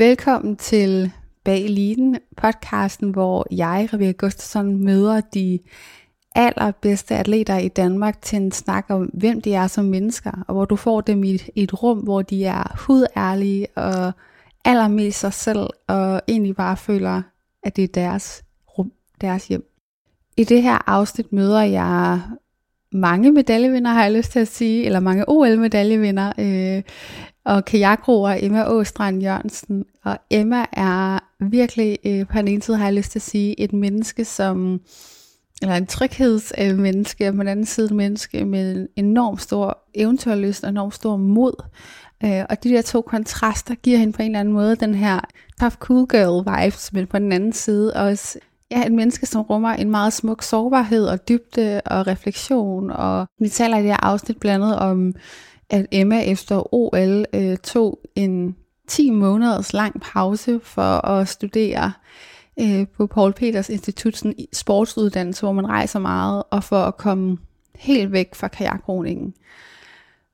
Velkommen til Bag Eliten, podcasten, hvor jeg, Rebecca Gustafsson, møder de allerbedste atleter i Danmark til en snak om, hvem de er som mennesker, og hvor du får dem i et, i et rum, hvor de er hudærlige og allermest sig selv, og egentlig bare føler, at det er deres rum, deres hjem. I det her afsnit møder jeg mange medaljevinder, har jeg lyst til at sige, eller mange OL-medaljevinder, øh, og kajakroer Emma Åstrand Jørgensen. Og Emma er virkelig, øh, på den ene side har jeg lyst til at sige, et menneske, som, eller en tryghedsmenneske, og på den anden side et menneske med en enorm stor eventyrlyst og enorm stor mod. Øh, og de der to kontraster giver hende på en eller anden måde den her tough cool girl vibes, men på den anden side også ja, et menneske, som rummer en meget smuk sårbarhed og dybde og refleksion. Og vi taler i det her afsnit blandt andet om, at Emma efter OL øh, tog en 10 måneders lang pause for at studere øh, på Paul Peters Institut, sådan sportsuddannelse, hvor man rejser meget, og for at komme helt væk fra kajakroningen.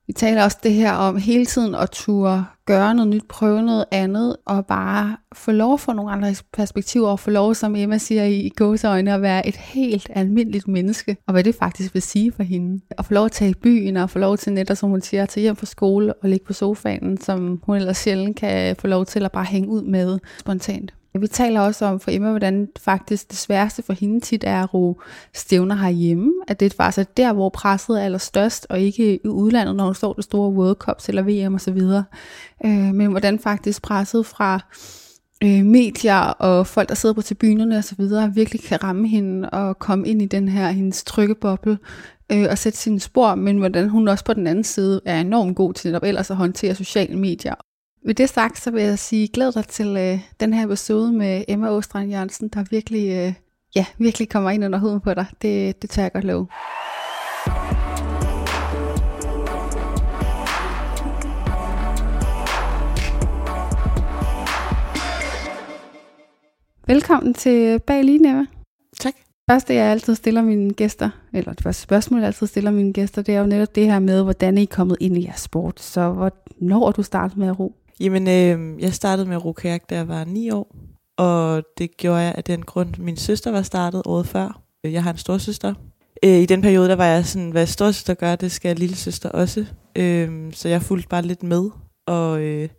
Vi taler også det her om hele tiden at ture gøre noget nyt, prøve noget andet, og bare få lov at få nogle andre perspektiver, og få lov, som Emma siger i gåseøjne, at være et helt almindeligt menneske, og hvad det faktisk vil sige for hende. Og få lov at tage i byen, og få lov til netop, som hun siger, at tage hjem fra skole og ligge på sofaen, som hun ellers sjældent kan få lov til at bare hænge ud med spontant. Vi taler også om for Emma, hvordan faktisk det sværeste for hende tit er at ro stævner herhjemme. At det faktisk er der, hvor presset er allerstørst, og ikke i udlandet, når hun står det store World Cups eller VM osv. Øh, men hvordan faktisk presset fra øh, medier og folk, der sidder på tribunerne osv., virkelig kan ramme hende og komme ind i den her hendes trykkeboble øh, og sætte sine spor, men hvordan hun også på den anden side er enormt god til netop ellers at håndtere sociale medier med det sagt, så vil jeg sige, glæd dig til øh, den her episode med Emma Åstrand Jørgensen, der virkelig, øh, ja, virkelig kommer ind under huden på dig. Det, det tør jeg godt love. Velkommen til Bag lige, Emma. Tak. Første, jeg altid stiller mine gæster, eller det første spørgsmål, jeg altid stiller mine gæster, det er jo netop det her med, hvordan er I kommet ind i jeres sport? Så hvornår du startet med at ro? Jamen, øh, jeg startede med at ro kajak, da jeg var 9 år, og det gjorde jeg af den grund, min søster var startet året før. Jeg har en storsøster, Øh, I den periode, der var jeg sådan, hvad storsøster gør, det skal lille søster også. Øh, så jeg fulgte bare lidt med, og øh,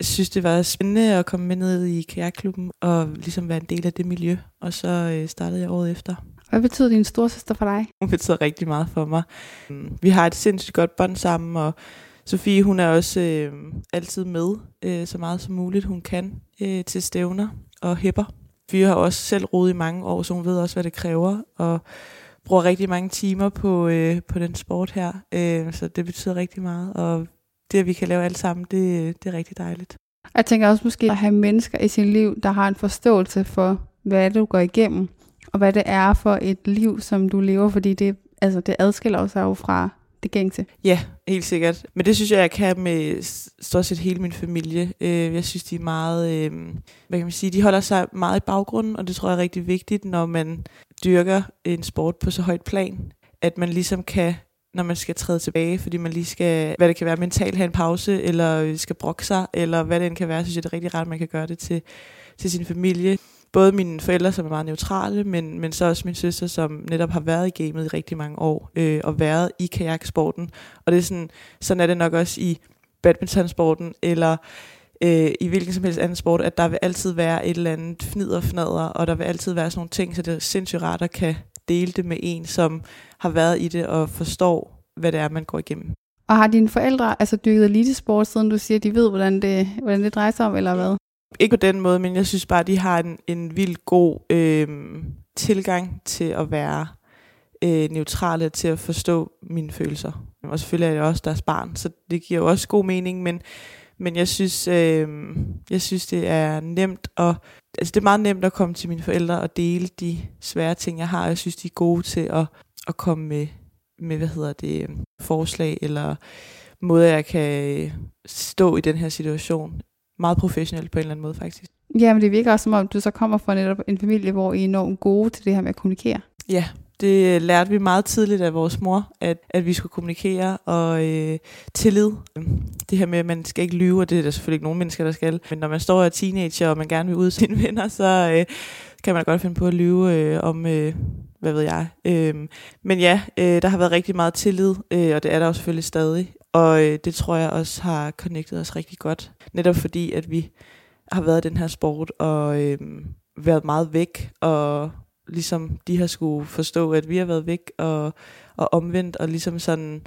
synes, det var spændende at komme med ned i kajakklubben, og ligesom være en del af det miljø. Og så øh, startede jeg året efter. Hvad betyder din storsøster for dig? Hun betyder rigtig meget for mig. Vi har et sindssygt godt bånd sammen, og Sofie, hun er også øh, altid med, øh, så meget som muligt hun kan, øh, til stævner og hæpper. Vi har også selv rodet i mange år, så hun ved også, hvad det kræver, og bruger rigtig mange timer på, øh, på den sport her. Øh, så det betyder rigtig meget, og det, at vi kan lave alt sammen, det, det er rigtig dejligt. Jeg tænker også måske at have mennesker i sin liv, der har en forståelse for, hvad du går igennem, og hvad det er for et liv, som du lever, fordi det, altså, det adskiller sig jo fra det gængse. Ja, helt sikkert. Men det synes jeg, jeg kan med stort set hele min familie. Øh, jeg synes, de er meget, øh, hvad kan man sige, de holder sig meget i baggrunden, og det tror jeg er rigtig vigtigt, når man dyrker en sport på så højt plan, at man ligesom kan når man skal træde tilbage, fordi man lige skal, hvad det kan være, mentalt have en pause, eller øh, skal brokke sig, eller hvad det end kan være, synes jeg, det er rigtig rart, at man kan gøre det til, til sin familie både mine forældre, som er meget neutrale, men, men så også min søster, som netop har været i gamet i rigtig mange år, øh, og været i kajaksporten. Og det er sådan, sådan er det nok også i badmintonsporten, eller øh, i hvilken som helst anden sport, at der vil altid være et eller andet fnid og fnader, og der vil altid være sådan nogle ting, så det er sindssygt rart at kan dele det med en, som har været i det og forstår, hvad det er, man går igennem. Og har dine forældre altså dykket elitesport, siden du siger, at de ved, hvordan det, hvordan det drejer sig om, eller hvad? Ikke på den måde, men jeg synes bare, at de har en, en vild god øh, tilgang til at være øh, neutrale, til at forstå mine følelser. Og selvfølgelig er det også deres barn, så det giver jo også god mening, men, men jeg synes, øh, jeg synes, det er nemt at, altså det er meget nemt at komme til mine forældre og dele de svære ting, jeg har. Jeg synes, de er gode til at, at komme med, med, hvad hedder det, øhm, forslag eller måder, jeg kan øh, stå i den her situation meget professionelt på en eller anden måde faktisk. Ja, men det virker også som om, du så kommer fra netop en familie, hvor I er enormt gode til det her med at kommunikere. Ja, det lærte vi meget tidligt af vores mor, at, at vi skulle kommunikere og øh, tillid. Det her med, at man skal ikke lyve, og det er der selvfølgelig ikke nogen mennesker, der skal. Men når man står og er teenager, og man gerne vil ud sine venner, så øh, kan man godt finde på at lyve øh, om, øh, hvad ved jeg. Øh, men ja, øh, der har været rigtig meget tillid, øh, og det er der jo selvfølgelig stadig. Og øh, det tror jeg også har connectet os rigtig godt. Netop fordi, at vi har været i den her sport og øh, været meget væk, og ligesom de har skulle forstå, at vi har været væk, og, og omvendt, og ligesom sådan,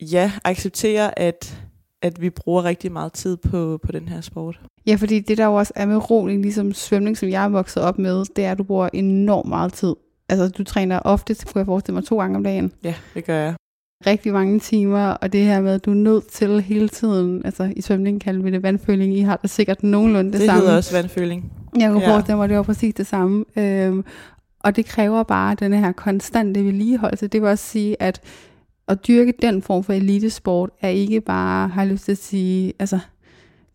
ja, acceptere, at, at vi bruger rigtig meget tid på, på den her sport. Ja, fordi det der jo også er med roning, ligesom svømning, som jeg er vokset op med, det er, at du bruger enormt meget tid. Altså, du træner ofte, kunne jeg forestille mig, to gange om dagen. Ja, det gør jeg rigtig mange timer, og det her med, at du er nødt til hele tiden, altså i svømning kalder vi det vandføling, I har da sikkert nogenlunde det, det samme. Det hedder også vandføling. Jeg kunne ja. forestille mig, det var præcis det samme. Øhm, og det kræver bare den her konstante vedligeholdelse. Det vil også sige, at at dyrke den form for elitesport er ikke bare, har jeg lyst til at sige, altså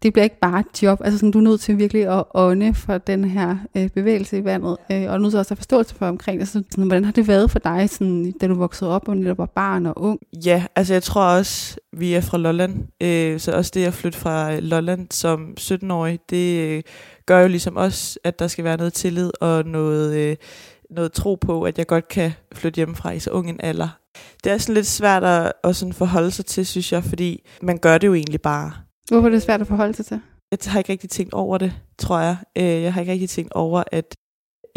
det bliver ikke bare et job. Altså sådan, du er nødt til virkelig at ånde for den her øh, bevægelse i vandet, øh, og du er nødt til også at have forståelse for omkring det. Altså, sådan, hvordan har det været for dig, sådan, da du voksede op og netop var barn og ung? Ja, altså jeg tror også, vi er fra Lolland, øh, så også det at flytte fra Lolland som 17-årig, det øh, gør jo ligesom også, at der skal være noget tillid og noget, øh, noget tro på, at jeg godt kan flytte hjemmefra i så ung en alder. Det er sådan lidt svært at, at sådan forholde sig til, synes jeg, fordi man gør det jo egentlig bare. Hvorfor er det svært at forholde sig til? Jeg har ikke rigtig tænkt over det, tror jeg. Øh, jeg har ikke rigtig tænkt over, at...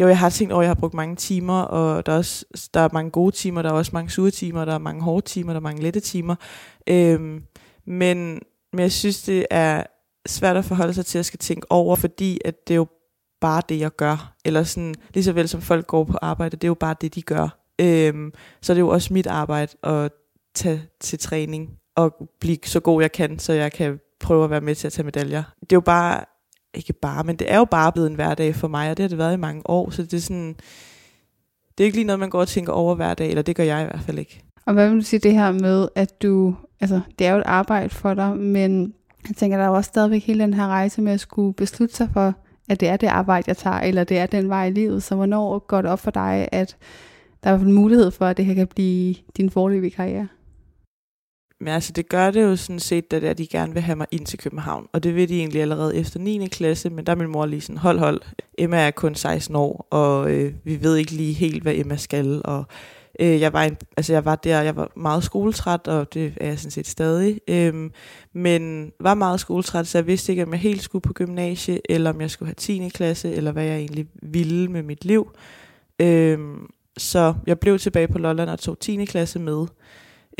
Jo, jeg har tænkt over, at jeg har brugt mange timer, og der er, også, der er mange gode timer, der er også mange sure timer, der er mange hårde timer, der er mange lette timer. Øhm, men, men jeg synes, det er svært at forholde sig til, at jeg skal tænke over, fordi at det er jo bare det, jeg gør. Eller sådan, lige så vel som folk går på arbejde, det er jo bare det, de gør. Øhm, så det er jo også mit arbejde at tage til træning og blive så god jeg kan, så jeg kan prøve at være med til at tage medaljer. Det er jo bare, ikke bare, men det er jo bare blevet en hverdag for mig, og det har det været i mange år, så det er sådan, det er ikke lige noget, man går og tænker over hver dag, eller det gør jeg i hvert fald ikke. Og hvad vil du sige det her med, at du, altså det er jo et arbejde for dig, men jeg tænker, der er jo også stadigvæk hele den her rejse med at skulle beslutte sig for, at det er det arbejde, jeg tager, eller det er den vej i livet. Så hvornår går det op for dig, at der er en mulighed for, at det her kan blive din forløbige karriere? Men altså, det gør det jo sådan set, da de gerne vil have mig ind til København. Og det vil de egentlig allerede efter 9. klasse, men der er min mor lige sådan, hold, hold. Emma er kun 16 år, og øh, vi ved ikke lige helt, hvad Emma skal, og Øh, jeg, var en, altså jeg var der, jeg var meget skoletræt, og det er jeg sådan set stadig. Øh, men var meget skoletræt, så jeg vidste ikke, om jeg helt skulle på gymnasie, eller om jeg skulle have 10. klasse, eller hvad jeg egentlig ville med mit liv. Øh, så jeg blev tilbage på Lolland og tog 10. klasse med.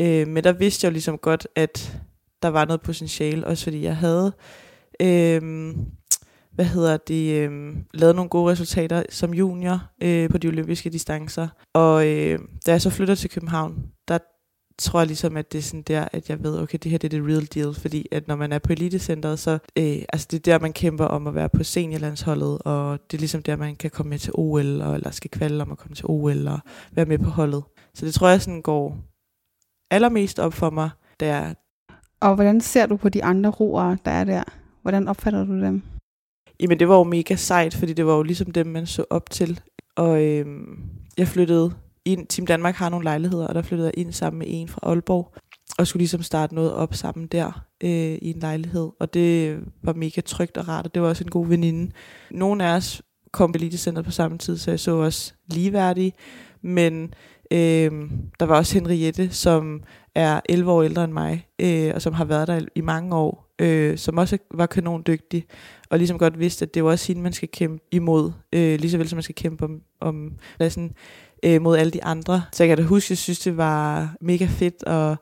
Øh, men der vidste jeg jo ligesom godt, at der var noget potentiale, også fordi jeg havde øh, hvad hedder det, øh, lavet nogle gode resultater som junior øh, på de olympiske distancer. Og øh, da jeg så flytter til København, der tror jeg ligesom, at det er sådan der, at jeg ved, okay, det her det er det real deal, fordi at når man er på elitecenteret, så øh, altså det er der, man kæmper om at være på seniorlandsholdet, og det er ligesom der, man kan komme med til OL, og, eller skal kvalde om at komme til OL, og være med på holdet. Så det tror jeg sådan går allermest op for mig, der. Og hvordan ser du på de andre roere, der er der? Hvordan opfatter du dem? Jamen det var jo mega sejt, fordi det var jo ligesom dem, man så op til. Og øh, jeg flyttede ind, Team Danmark har nogle lejligheder, og der flyttede jeg ind sammen med en fra Aalborg, og skulle ligesom starte noget op sammen der øh, i en lejlighed. Og det var mega trygt og rart, og det var også en god veninde. Nogle af os kom på Elitecenteret på samme tid, så jeg så også ligeværdige, men øh, der var også Henriette, som er 11 år ældre end mig, øh, og som har været der i mange år, øh, som også var kanon dygtig, og ligesom godt vidste, at det var også hende, man skal kæmpe imod, øh, lige så vel som man skal kæmpe om, om sådan, øh, mod alle de andre. Så jeg kan da huske, jeg synes, det var mega fedt, og,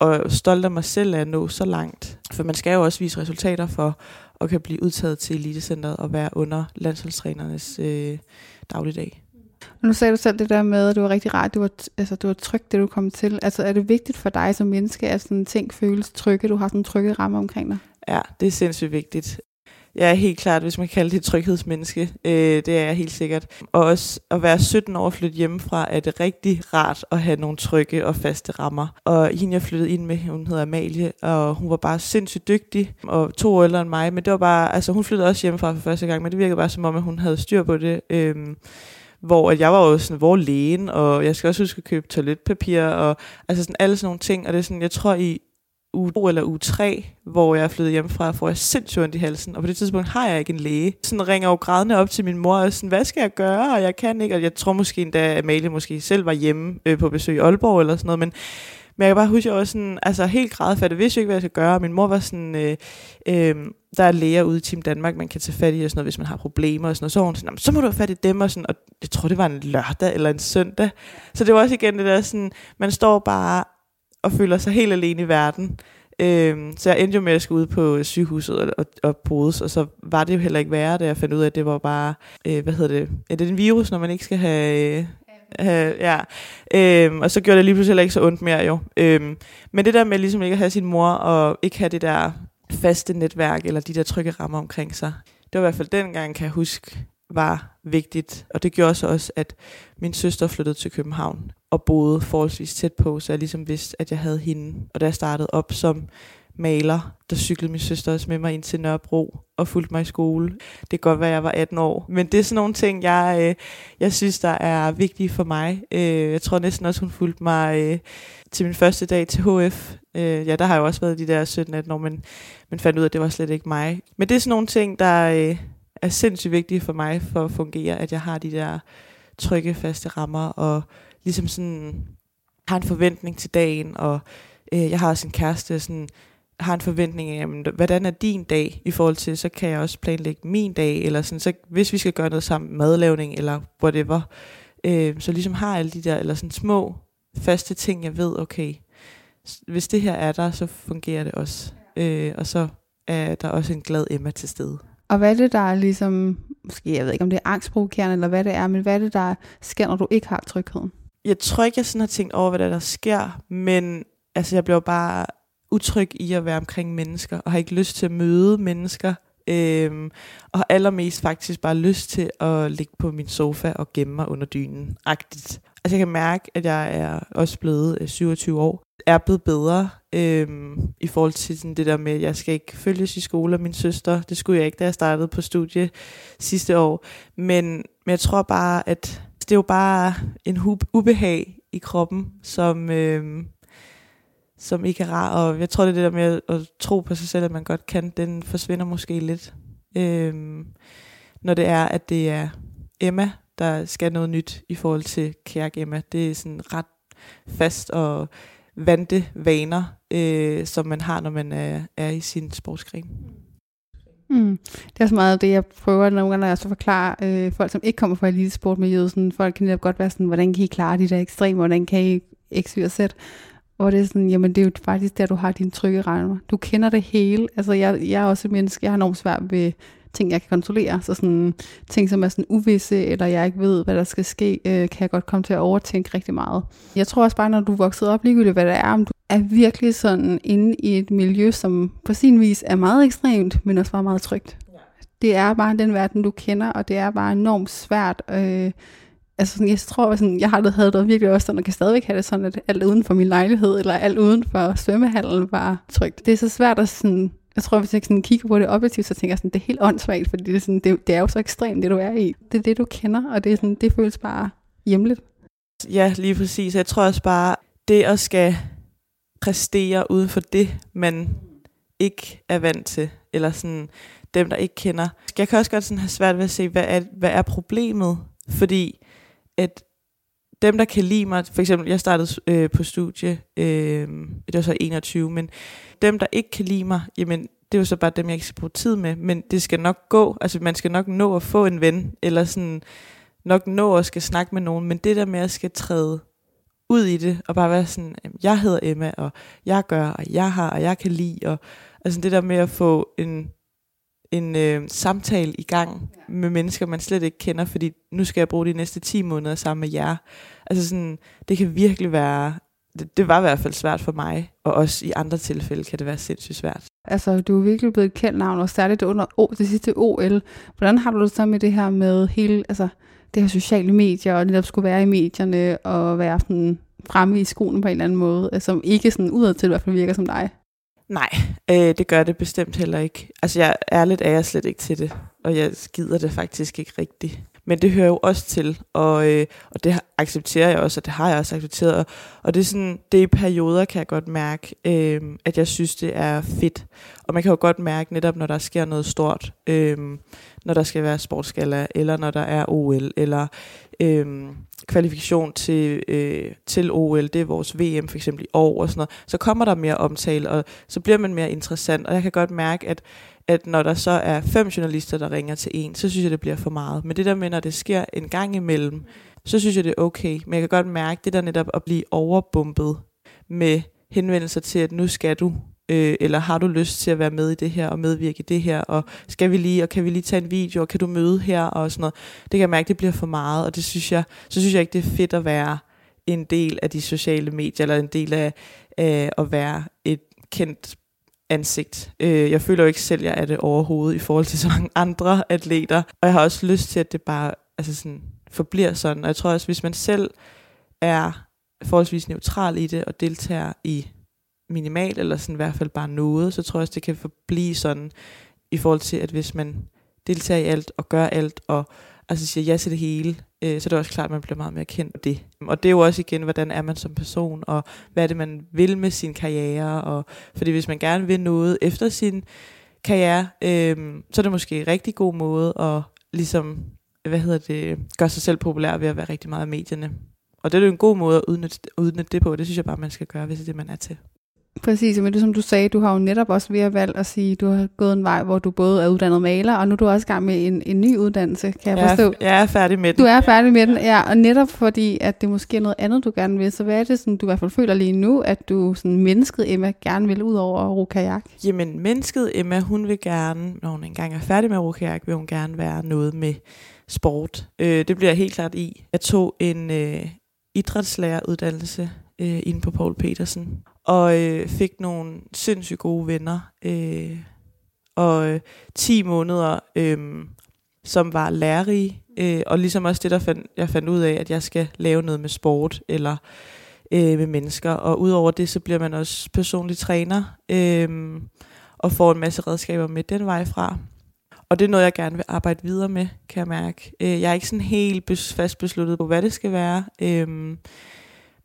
og stolt af mig selv at nå så langt. For man skal jo også vise resultater for at kan blive udtaget til Elitecenteret og være under landsholdstrænernes øh, dagligdag. Nu sagde du selv det der med, at det var rigtig rart, det var, altså, det var trygt, det du kom til. Altså er det vigtigt for dig som menneske, at sådan ting føles trygge, du har sådan en trygge ramme omkring dig? Ja, det er sindssygt vigtigt. Jeg er helt klart, hvis man kan kalde det et tryghedsmenneske. Øh, det er jeg helt sikkert. Og også at være 17 år og flytte hjemmefra, er det rigtig rart at have nogle trygge og faste rammer. Og hende, jeg flyttede ind med, hun hedder Amalie, og hun var bare sindssygt dygtig, og to år ældre end mig. Men det var bare, altså hun flyttede også hjemmefra for første gang, men det virkede bare som om, at hun havde styr på det. Øh, hvor at jeg var jo sådan, hvor lægen, og jeg skal også huske at købe toiletpapir, og altså sådan alle sådan nogle ting, og det er sådan, jeg tror i uge 2 eller uge 3, hvor jeg er flyttet hjemmefra, får jeg sindssygt ondt i halsen, og på det tidspunkt har jeg ikke en læge. Sådan ringer jo grædende op til min mor, og sådan, hvad skal jeg gøre, og jeg kan ikke, og jeg tror måske endda, at Amalie måske selv var hjemme øh, på besøg i Aalborg eller sådan noget, men men jeg kan bare huske, at jeg var sådan, altså helt grædefærdig. Jeg vidste jo ikke, hvad jeg skulle gøre. Min mor var sådan, øh, øh, der er læger ude i Team Danmark, man kan tage fat i, og sådan noget, hvis man har problemer og sådan noget. Så var hun sådan, så må du have fat i dem, og, sådan, og jeg tror, det var en lørdag eller en søndag. Så det var også igen det der sådan, man står bare og føler sig helt alene i verden. Øhm, så jeg endte jo med at skulle ud på øh, sygehuset og, og, og og så var det jo heller ikke værre, da jeg fandt ud af, at det var bare, øh, hvad hedder det, er det en virus, når man ikke skal have... Øh, Øh, ja. Øhm, og så gjorde det lige pludselig heller ikke så ondt mere jo. Øhm, men det der med ligesom ikke at have sin mor, og ikke have det der faste netværk, eller de der trygge rammer omkring sig, det var i hvert fald dengang, kan jeg huske, var vigtigt. Og det gjorde så også, at min søster flyttede til København og boede forholdsvis tæt på, så jeg ligesom vidste, at jeg havde hende. Og da jeg startede op som maler, der cyklede min søster også med mig ind til Nørrebro og fulgte mig i skole. Det kan godt være, at jeg var 18 år. Men det er sådan nogle ting, jeg, øh, jeg synes, der er vigtige for mig. Øh, jeg tror næsten også, hun fulgte mig øh, til min første dag til HF. Øh, ja, der har jeg jo også været de der 17-18 år, men, men fandt ud af, at det var slet ikke mig. Men det er sådan nogle ting, der øh, er sindssygt vigtige for mig for at fungere, at jeg har de der trygge, faste rammer, og ligesom sådan har en forventning til dagen, og øh, jeg har også en kæreste, sådan, har en forventning af, jamen, hvordan er din dag i forhold til, så kan jeg også planlægge min dag, eller sådan, så hvis vi skal gøre noget sammen, madlavning eller whatever, øh, så ligesom har alle de der, eller sådan små, faste ting, jeg ved, okay, hvis det her er der, så fungerer det også. Øh, og så er der også en glad Emma til stede. Og hvad er det, der er ligesom, måske jeg ved ikke, om det er angstprovokerende, eller hvad det er, men hvad er det, der sker, når du ikke har trygheden? Jeg tror ikke, jeg sådan har tænkt over, hvad der, der sker, men altså, jeg bliver bare utryg i at være omkring mennesker, og har ikke lyst til at møde mennesker, øhm, og har allermest faktisk bare lyst til at ligge på min sofa og gemme mig under dynen, agtigt. Altså jeg kan mærke, at jeg er også blevet øh, 27 år, er blevet bedre øhm, i forhold til sådan det der med, at jeg skal ikke følges i skole af min søster. Det skulle jeg ikke, da jeg startede på studie sidste år. Men, men jeg tror bare, at det er jo bare en ubehag i kroppen, som, øhm, som ikke er rar. Og jeg tror, det er det der med at, tro på sig selv, at man godt kan, den forsvinder måske lidt. Øhm, når det er, at det er Emma, der skal noget nyt i forhold til Kærk Emma. Det er sådan ret fast og vante vaner, øh, som man har, når man er, er i sin sportsgren. Mm. Det er også meget det, jeg prøver nogle gange, når jeg så forklarer øh, folk, som ikke kommer fra elitesportmiljøet. sådan, folk kan netop godt være sådan, hvordan kan I klare de der ekstreme, hvordan kan I x, y og z, hvor det er sådan, jamen det er jo faktisk der, du har dine trygge rammer. Du kender det hele. Altså jeg, jeg er også et menneske, jeg har enormt svært ved ting, jeg kan kontrollere. Så sådan ting, som er sådan uvisse, eller jeg ikke ved, hvad der skal ske, øh, kan jeg godt komme til at overtænke rigtig meget. Jeg tror også bare, når du er vokset op, ligegyldigt hvad det er, om du er virkelig sådan inde i et miljø, som på sin vis er meget ekstremt, men også bare meget trygt. Det er bare den verden, du kender, og det er bare enormt svært. Øh, altså sådan, jeg tror, sådan, jeg har det, havde det virkelig også sådan, og kan stadigvæk have det sådan, at alt uden for min lejlighed, eller alt uden for svømmehallen var trygt. Det er så svært at sådan, jeg tror, hvis jeg sådan kigger på det objektivt, så tænker jeg sådan, det er helt åndssvagt, fordi det er, sådan, det, det er jo så ekstremt, det du er i. Det er det, du kender, og det, er sådan, det føles bare hjemligt. Ja, lige præcis. Jeg tror også bare, det at skal præstere uden for det, man ikke er vant til, eller sådan dem, der ikke kender. Jeg kan også godt sådan have svært ved at se, hvad er, hvad er problemet? Fordi at dem, der kan lide mig, for eksempel, jeg startede øh, på studie, øh, det var så 21, men dem, der ikke kan lide mig, jamen, det er jo så bare dem, jeg ikke skal bruge tid med, men det skal nok gå, altså man skal nok nå at få en ven, eller sådan nok nå at skal snakke med nogen, men det der med at skal træde ud i det, og bare være sådan, jeg hedder Emma, og jeg gør, og jeg har, og jeg kan lide, og altså det der med at få en en øh, samtale i gang ja. med mennesker, man slet ikke kender, fordi nu skal jeg bruge de næste 10 måneder sammen med jer. Altså sådan, det kan virkelig være, det, det var i hvert fald svært for mig, og også i andre tilfælde kan det være sindssygt svært. Altså, du er virkelig blevet et kendt navn, og særligt under o, det sidste OL. Hvordan har du det så med det her med hele, altså, det her sociale medier, og netop skulle være i medierne, og være sådan fremme i skolen på en eller anden måde, altså, som ikke sådan udadtil i hvert fald virker som dig? Nej, øh, det gør det bestemt heller ikke. Altså jeg ærligt er jeg slet ikke til det, og jeg skider det faktisk ikke rigtigt. Men det hører jo også til, og, øh, og det accepterer jeg også, og det har jeg også accepteret. Og, og det er sådan, det i perioder kan jeg godt mærke, øh, at jeg synes, det er fedt. Og man kan jo godt mærke netop, når der sker noget stort, øh, når der skal være sportsgala, eller når der er OL, eller øh, kvalifikation til, øh, til OL, det er vores VM for eksempel i år og sådan noget, så kommer der mere omtale, og så bliver man mere interessant, og jeg kan godt mærke, at, at når der så er fem journalister, der ringer til en, så synes jeg, det bliver for meget. Men det der med, når det sker en gang imellem, så synes jeg, det er okay. Men jeg kan godt mærke, det der netop at blive overbumpet med henvendelser til, at nu skal du øh, eller har du lyst til at være med i det her og medvirke i det her, og skal vi lige, og kan vi lige tage en video, og kan du møde her, og sådan noget. Det kan jeg mærke, det bliver for meget, og det synes jeg, så synes jeg ikke, det er fedt at være en del af de sociale medier, eller en del af øh, at være et kendt ansigt. Øh, jeg føler jo ikke selv, at jeg er det overhovedet i forhold til så mange andre atleter, og jeg har også lyst til, at det bare altså sådan, forbliver sådan, og jeg tror også, hvis man selv er forholdsvis neutral i det, og deltager i minimal, eller sådan i hvert fald bare noget, så tror jeg også, det kan forblive sådan, i forhold til, at hvis man deltager i alt, og gør alt, og altså siger ja til det hele, øh, så er det også klart, at man bliver meget mere kendt af det. Og det er jo også igen, hvordan er man som person, og hvad er det, man vil med sin karriere, og fordi hvis man gerne vil noget efter sin karriere, øh, så er det måske en rigtig god måde at ligesom, hvad hedder det, gøre sig selv populær ved at være rigtig meget i medierne. Og det er jo en god måde at udnytte, udnytte det på, det synes jeg bare, man skal gøre, hvis det er det, man er til. Præcis, men det som du sagde, du har jo netop også ved at valgt at sige, du har gået en vej, hvor du både er uddannet maler, og nu er du også i gang med en, en ny uddannelse, kan jeg, jeg forstå? Jeg er færdig med den. Du er færdig med den, ja, og netop fordi, at det måske er noget andet, du gerne vil, så hvad er det, sådan, du i hvert fald føler lige nu, at du sådan mennesket Emma gerne vil ud over at ro kajak? Jamen, mennesket Emma, hun vil gerne, når hun engang er færdig med at ro kajak, vil hun gerne være noget med sport. Øh, det bliver helt klart i. Jeg tog en øh, idrætslæreruddannelse øh, inde på Paul Petersen og øh, fik nogle sindssygt gode venner. Øh, og øh, 10 måneder, øh, som var lærerige, øh, og ligesom også det, der fandt, jeg fandt ud af, at jeg skal lave noget med sport, eller øh, med mennesker. Og udover det, så bliver man også personlig træner, øh, og får en masse redskaber med den vej fra. Og det er noget, jeg gerne vil arbejde videre med, kan jeg mærke. Øh, jeg er ikke sådan helt fast besluttet på, hvad det skal være. Øh,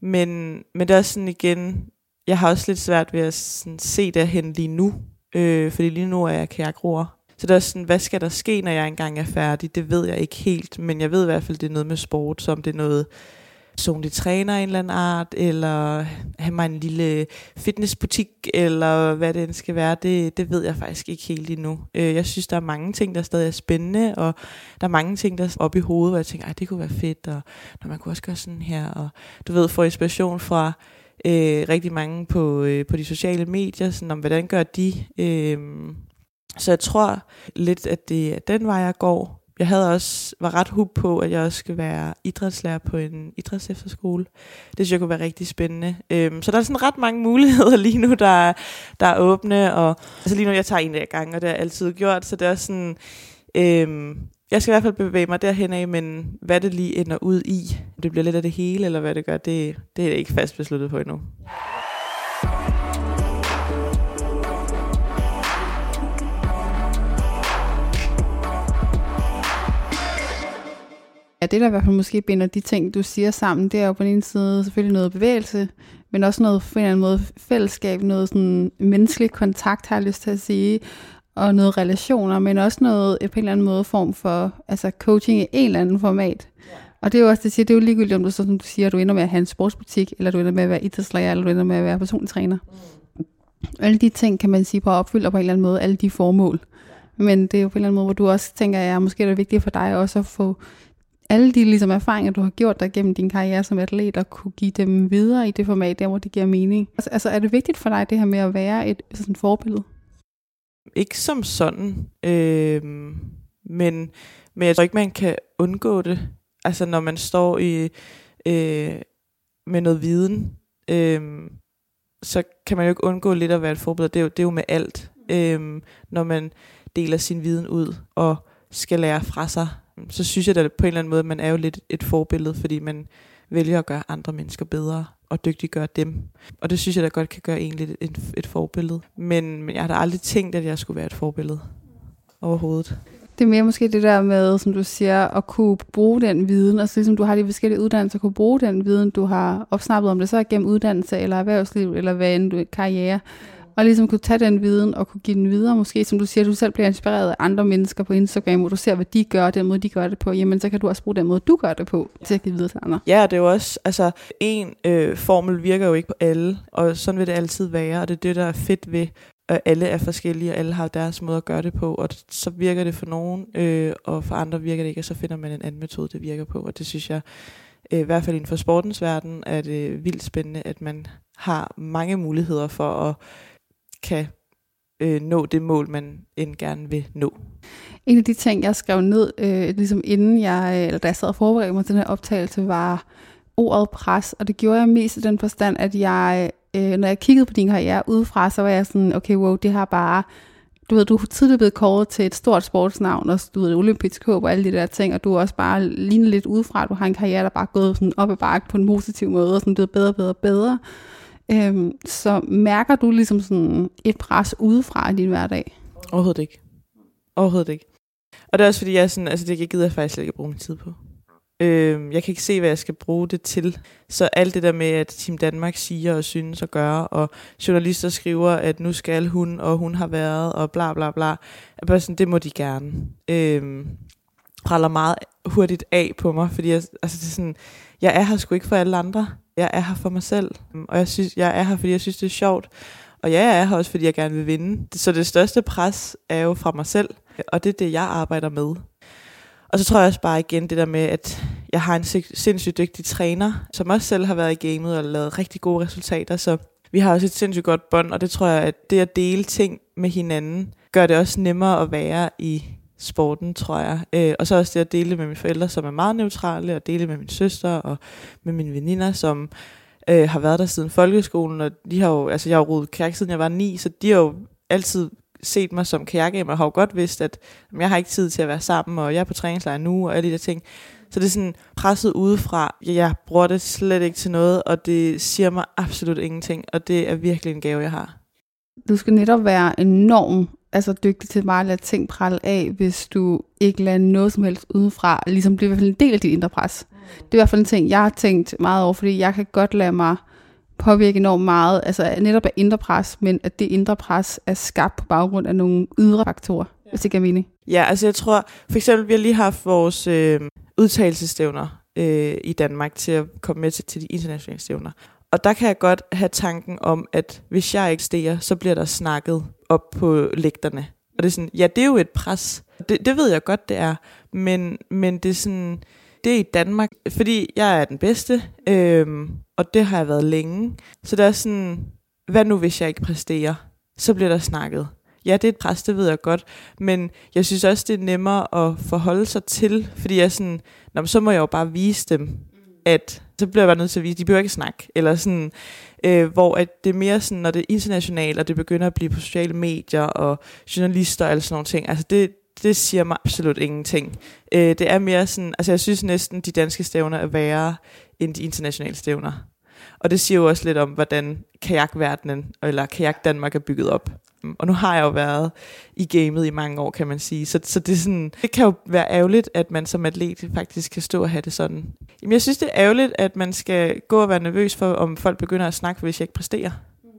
men, men det er sådan igen, jeg har også lidt svært ved at sådan, se derhen lige nu, øh, fordi lige nu er jeg kajakroer. Så det er sådan, hvad skal der ske, når jeg engang er færdig? Det ved jeg ikke helt, men jeg ved i hvert fald, det er noget med sport, som det er noget, personlig træner en eller anden art, eller have mig en lille fitnessbutik, eller hvad det end skal være, det, det ved jeg faktisk ikke helt endnu. Øh, jeg synes, der er mange ting, der stadig er spændende, og der er mange ting, der er oppe i hovedet, hvor jeg tænker, Ej, det kunne være fedt, og når man kunne også gøre sådan her, og du ved, få inspiration fra øh, rigtig mange på, øh, på de sociale medier, sådan om hvordan gør de. Øh, så jeg tror lidt, at det er den vej, jeg går jeg havde også, var ret hub på, at jeg også skulle være idrætslærer på en idrætsefterskole. Det synes jeg kunne være rigtig spændende. Øhm, så der er sådan ret mange muligheder lige nu, der, der er åbne. Og, altså lige nu, jeg tager en af gang, og det har jeg altid gjort. Så det er sådan, øhm, jeg skal i hvert fald bevæge mig derhen af, men hvad det lige ender ud i, det bliver lidt af det hele, eller hvad det gør, det, det er jeg ikke fast besluttet på endnu. Ja, det der i hvert fald måske binder de ting, du siger sammen, det er jo på den ene side selvfølgelig noget bevægelse, men også noget på en eller anden måde fællesskab, noget sådan menneskelig kontakt, har jeg lyst til at sige, og noget relationer, men også noget på en eller anden måde form for altså coaching i en eller anden format. Og det er jo også, det siger, det er jo ligegyldigt, om du, så, som du siger, du ender med at have en sportsbutik, eller du ender med at være idrætslærer, eller du ender med at være personlig træner. Alle de ting kan man sige på at opfylde på en eller anden måde, alle de formål. Men det er jo på en eller anden måde, hvor du også tænker, at ja, måske er det vigtigt for dig også at få alle de ligesom, erfaringer, du har gjort dig gennem din karriere som atlet, og kunne give dem videre i det format, der hvor det giver mening. Altså, altså er det vigtigt for dig, det her med at være et sådan forbillede? Ikke som sådan, øh, men, men jeg tror ikke, man kan undgå det. Altså når man står i øh, med noget viden, øh, så kan man jo ikke undgå lidt at være et forbillede. Det er jo, det er jo med alt, øh, når man deler sin viden ud og skal lære fra sig så synes jeg da på en eller anden måde, at man er jo lidt et forbillede, fordi man vælger at gøre andre mennesker bedre og dygtiggøre dem. Og det synes jeg da godt kan gøre en lidt et, et forbillede. Men, men jeg har da aldrig tænkt, at jeg skulle være et forbillede overhovedet. Det er mere måske det der med, som du siger, at kunne bruge den viden, altså ligesom du har de forskellige uddannelser, kunne bruge den viden, du har opsnappet om det, så er gennem uddannelse, eller erhvervsliv, eller hvad end du karriere, og ligesom kunne tage den viden og kunne give den videre. Måske, som du siger, du selv bliver inspireret af andre mennesker på Instagram, hvor du ser, hvad de gør, den måde, de gør det på. Jamen, så kan du også bruge den måde, du gør det på, til at give videre til andre. Ja, det er jo også, altså, en øh, formel virker jo ikke på alle, og sådan vil det altid være, og det er det, der er fedt ved, at alle er forskellige, og alle har deres måde at gøre det på, og så virker det for nogen, øh, og for andre virker det ikke, og så finder man en anden metode, det virker på, og det synes jeg, øh, i hvert fald inden for sportens verden, er det vildt spændende, at man har mange muligheder for at kan øh, nå det mål, man end gerne vil nå. En af de ting, jeg skrev ned, øh, ligesom inden jeg, eller da jeg sad og forberedte mig til den her optagelse, var ordet pres, og det gjorde jeg mest i den forstand, at jeg, øh, når jeg kiggede på din karriere udefra, så var jeg sådan, okay, wow, det har bare, du ved, du er tidligere blevet kåret til et stort sportsnavn, og du ved, olympisk håb og alle de der ting, og du er også bare lignet lidt udefra, du har en karriere, der bare er gået sådan op ad bakke på en positiv måde, og sådan blevet bedre bedre bedre. Øhm, så mærker du ligesom sådan et pres udefra i din hverdag? Overhovedet ikke. Overhovedet ikke. Og det er også fordi, jeg er sådan, altså det gider jeg faktisk ikke at bruge min tid på. Øhm, jeg kan ikke se, hvad jeg skal bruge det til. Så alt det der med, at Team Danmark siger og synes og gør, og journalister skriver, at nu skal hun, og hun har været, og bla bla bla. Er bare sådan, det må de gerne. Øh, praller meget hurtigt af på mig, fordi jeg, altså det er sådan, jeg er her sgu ikke for alle andre jeg er her for mig selv, og jeg, synes, jeg er her, fordi jeg synes, det er sjovt. Og ja, jeg er her også, fordi jeg gerne vil vinde. Så det største pres er jo fra mig selv, og det er det, jeg arbejder med. Og så tror jeg også bare igen det der med, at jeg har en sindssygt dygtig træner, som også selv har været i gamet og lavet rigtig gode resultater. Så vi har også et sindssygt godt bånd, og det tror jeg, at det at dele ting med hinanden, gør det også nemmere at være i sporten, tror jeg. Øh, og så også det at dele med mine forældre, som er meget neutrale, og dele med min søster og med mine veninder, som øh, har været der siden folkeskolen, og de har jo, altså jeg har jo rodet kærk, siden jeg var ni, så de har jo altid set mig som kajakgamer, og har jo godt vidst, at jamen, jeg har ikke tid til at være sammen, og jeg er på træningslejr nu, og alle de der ting. Så det er sådan presset udefra. Jeg bruger det slet ikke til noget, og det siger mig absolut ingenting, og det er virkelig en gave, jeg har. Du skal netop være enorm altså dygtig til bare at lade ting prale af, hvis du ikke lader noget som helst udefra, ligesom det er i hvert fald en del af dit indre pres. Det er i hvert fald en ting, jeg har tænkt meget over, fordi jeg kan godt lade mig påvirke enormt meget, altså netop af indre pres, men at det indre pres er skabt på baggrund af nogle ydre faktorer, ja. hvis det giver mening. Ja, altså jeg tror, for eksempel, vi har lige haft vores øh, udtalelsestævner øh, i Danmark til at komme med til, til de internationale stævner. Og der kan jeg godt have tanken om, at hvis jeg ikke stiger, så bliver der snakket op på lægterne. Og det er sådan, ja, det er jo et pres. Det, det ved jeg godt, det er. Men, men det er sådan, det i Danmark, fordi jeg er den bedste, øhm, og det har jeg været længe. Så det er sådan, hvad nu hvis jeg ikke præsterer? Så bliver der snakket. Ja, det er et pres, det ved jeg godt, men jeg synes også, det er nemmere at forholde sig til, fordi jeg er sådan, Nå, så må jeg jo bare vise dem, at så bliver jeg bare nødt til at vise, de behøver ikke snakke, eller sådan, øh, hvor at det er mere sådan, når det er internationalt, og det begynder at blive på sociale medier, og journalister og sådan nogle ting, altså det, det siger mig absolut ingenting. Øh, det er mere sådan, altså jeg synes næsten, de danske stævner er værre end de internationale stævner. Og det siger jo også lidt om, hvordan kajakverdenen, eller kajak Danmark er bygget op. Og nu har jeg jo været i gamet i mange år, kan man sige. Så, så det, er sådan, det kan jo være ærgerligt, at man som atlet faktisk kan stå og have det sådan. Jamen, jeg synes, det er ærgerligt, at man skal gå og være nervøs for, om folk begynder at snakke, hvis jeg ikke præsterer.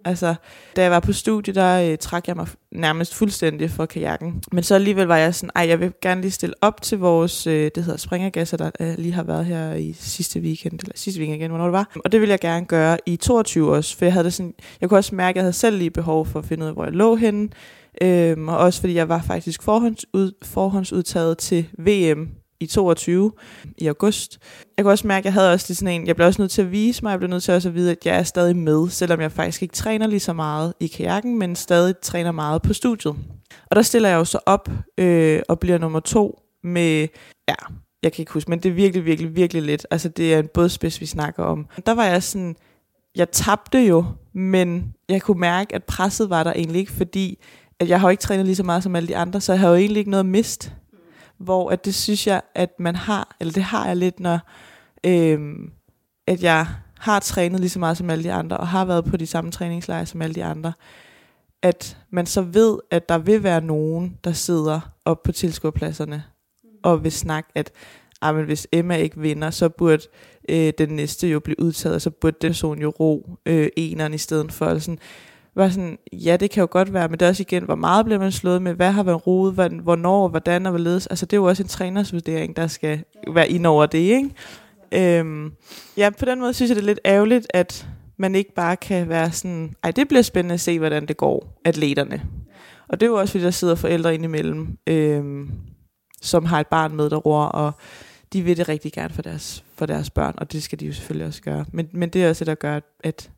Altså, da jeg var på studie, der øh, trak jeg mig nærmest fuldstændig for kajakken. Men så alligevel var jeg sådan, ej, jeg vil gerne lige stille op til vores, øh, det hedder Springergasser, der øh, lige har været her i sidste weekend, eller sidste weekend igen, hvornår det var. Og det vil jeg gerne gøre i 22 års, for jeg havde det sådan, jeg kunne også mærke, at jeg havde selv lige behov for at finde ud af, hvor jeg lå henne. Øhm, og også fordi jeg var faktisk forhåndsud, forhåndsudtaget til VM i 22 i august. Jeg kunne også mærke, at jeg havde også lige sådan en, jeg blev også nødt til at vise mig, jeg blev nødt til også at vide, at jeg er stadig med, selvom jeg faktisk ikke træner lige så meget i kajakken, men stadig træner meget på studiet. Og der stiller jeg jo så op øh, og bliver nummer to med, ja, jeg kan ikke huske, men det er virkelig, virkelig, virkelig lidt. Altså det er en bådspids, vi snakker om. Der var jeg sådan, jeg tabte jo, men jeg kunne mærke, at presset var der egentlig ikke, fordi at jeg har jo ikke trænet lige så meget som alle de andre, så jeg har jo egentlig ikke noget at miste hvor at det synes jeg, at man har, eller det har jeg lidt, når øhm, at jeg har trænet lige så meget som alle de andre, og har været på de samme træningslejre som alle de andre, at man så ved, at der vil være nogen, der sidder op på tilskuerpladserne, og vil snakke, at ah, men hvis Emma ikke vinder, så burde øh, den næste jo blive udtaget, og så burde den person jo ro øh, eneren i stedet for. Eller sådan var sådan, ja, det kan jo godt være, men det er også igen, hvor meget bliver man slået med, hvad har været roet, hvornår, hvordan og hvorledes. Altså det er jo også en trænersvurdering, der skal være ind over det, ikke? Øhm, ja, på den måde synes jeg, det er lidt ærgerligt, at man ikke bare kan være sådan, ej, det bliver spændende at se, hvordan det går, atleterne. Og det er jo også, fordi der sidder forældre indimellem, øhm, som har et barn med, der ror, og de vil det rigtig gerne for deres, for deres børn, og det skal de jo selvfølgelig også gøre. Men, men det er også det, der gør, at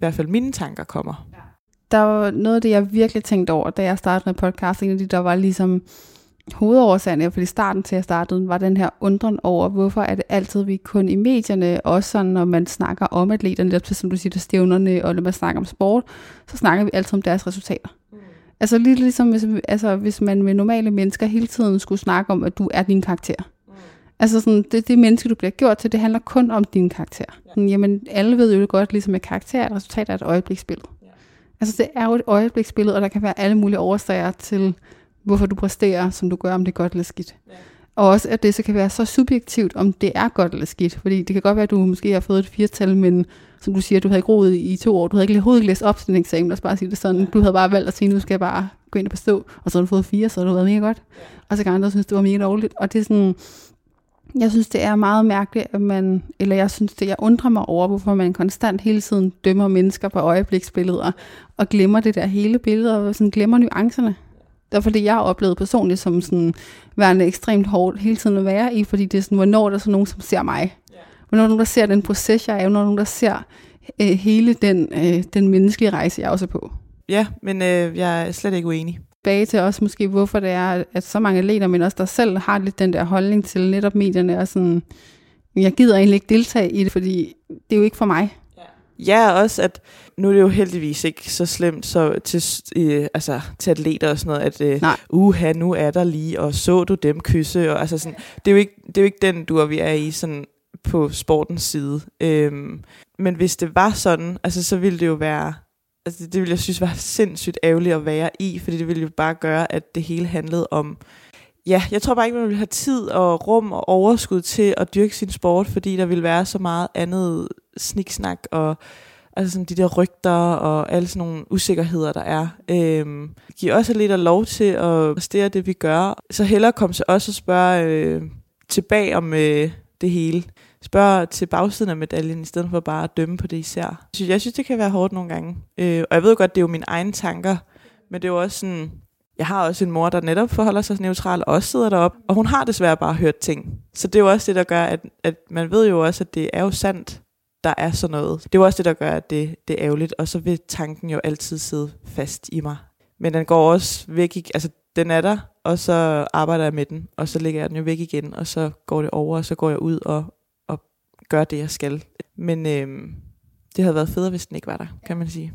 hvert fald mine tanker kommer. Der var noget af det, jeg virkelig tænkte over, da jeg startede med podcast. En af de, der var ligesom hovedårsagen, fordi starten til at starte, var den her undren over, hvorfor er det altid, vi kun i medierne, også sådan, når man snakker om atleterne, lidt som du siger, der stævnerne, og når man snakker om sport, så snakker vi altid om deres resultater. Mm. Altså lidt ligesom, hvis, altså, hvis man med normale mennesker hele tiden skulle snakke om, at du er din karakter. Altså sådan, det, det menneske, du bliver gjort til, det handler kun om din karakter. Ja. Sådan, jamen, alle ved jo godt, ligesom med karakter, at resultatet er et øjebliksbillede. Ja. Altså, det er jo et øjebliksbillede, og der kan være alle mulige årsager til, hvorfor du præsterer, som du gør, om det er godt eller skidt. Ja. Og også, at det så kan være så subjektivt, om det er godt eller skidt. Fordi det kan godt være, at du måske har fået et firtal, men som du siger, du havde ikke roet i to år. Du havde ikke overhovedet læst op til den eksamen, lad os bare sige det sådan. Du havde bare valgt at sige, nu skal jeg bare gå ind og bestå. Og så har du fået fire, så har du været mega godt. Og så kan andre synes, det var mega dårligt. Og det er sådan, jeg synes, det er meget mærkeligt, at man, eller jeg synes det, jeg undrer mig over, hvorfor man konstant hele tiden dømmer mennesker på øjebliksbilleder, og glemmer det der hele billede, og sådan glemmer nuancerne. Det er fordi, jeg har oplevet personligt som sådan, værende ekstremt hårdt hele tiden at være i, fordi det er sådan, hvornår der er så nogen, som ser mig. Hvornår er nogen, der ser den proces, jeg er, hvornår er nogen, der ser øh, hele den, øh, den menneskelige rejse, jeg også er på. Ja, men øh, jeg er slet ikke uenig tilbage til også måske, hvorfor det er, at så mange atleter, men også der selv har lidt den der holdning til netop medierne, og sådan, jeg gider egentlig ikke deltage i det, fordi det er jo ikke for mig. Ja, også at nu er det jo heldigvis ikke så slemt så til, øh, altså, til atleter og sådan noget, at øh, uha, nu er der lige, og så du dem kysse, og altså sådan, det er jo ikke, det er jo ikke den du og vi er i sådan på sportens side. Øhm, men hvis det var sådan, altså så ville det jo være altså det ville jeg synes var sindssygt ærgerligt at være i, fordi det ville jo bare gøre, at det hele handlede om, ja, jeg tror bare ikke, man ville have tid og rum og overskud til at dyrke sin sport, fordi der ville være så meget andet sniksnak og altså sådan de der rygter og alle sådan nogle usikkerheder, der er. Øhm, giv også lidt af lov til at præstere det, vi gør. Så hellere komme til os og spørge øh, tilbage om, øh, det hele. Spørg til bagsiden af medaljen, i stedet for bare at dømme på det især. Jeg synes, det kan være hårdt nogle gange. Øh, og jeg ved godt, det er jo mine egne tanker, men det er jo også sådan, jeg har også en mor, der netop forholder sig neutral, og også sidder deroppe, og hun har desværre bare hørt ting. Så det er jo også det, der gør, at, at man ved jo også, at det er jo sandt, der er sådan noget. Det er jo også det, der gør, at det, det er ærgerligt, og så vil tanken jo altid sidde fast i mig. Men den går også væk, altså den er der, og så arbejder jeg med den, og så lægger jeg den jo væk igen, og så går det over, og så går jeg ud og gør det, jeg skal. Men øhm, det havde været federe, hvis den ikke var der, kan man sige.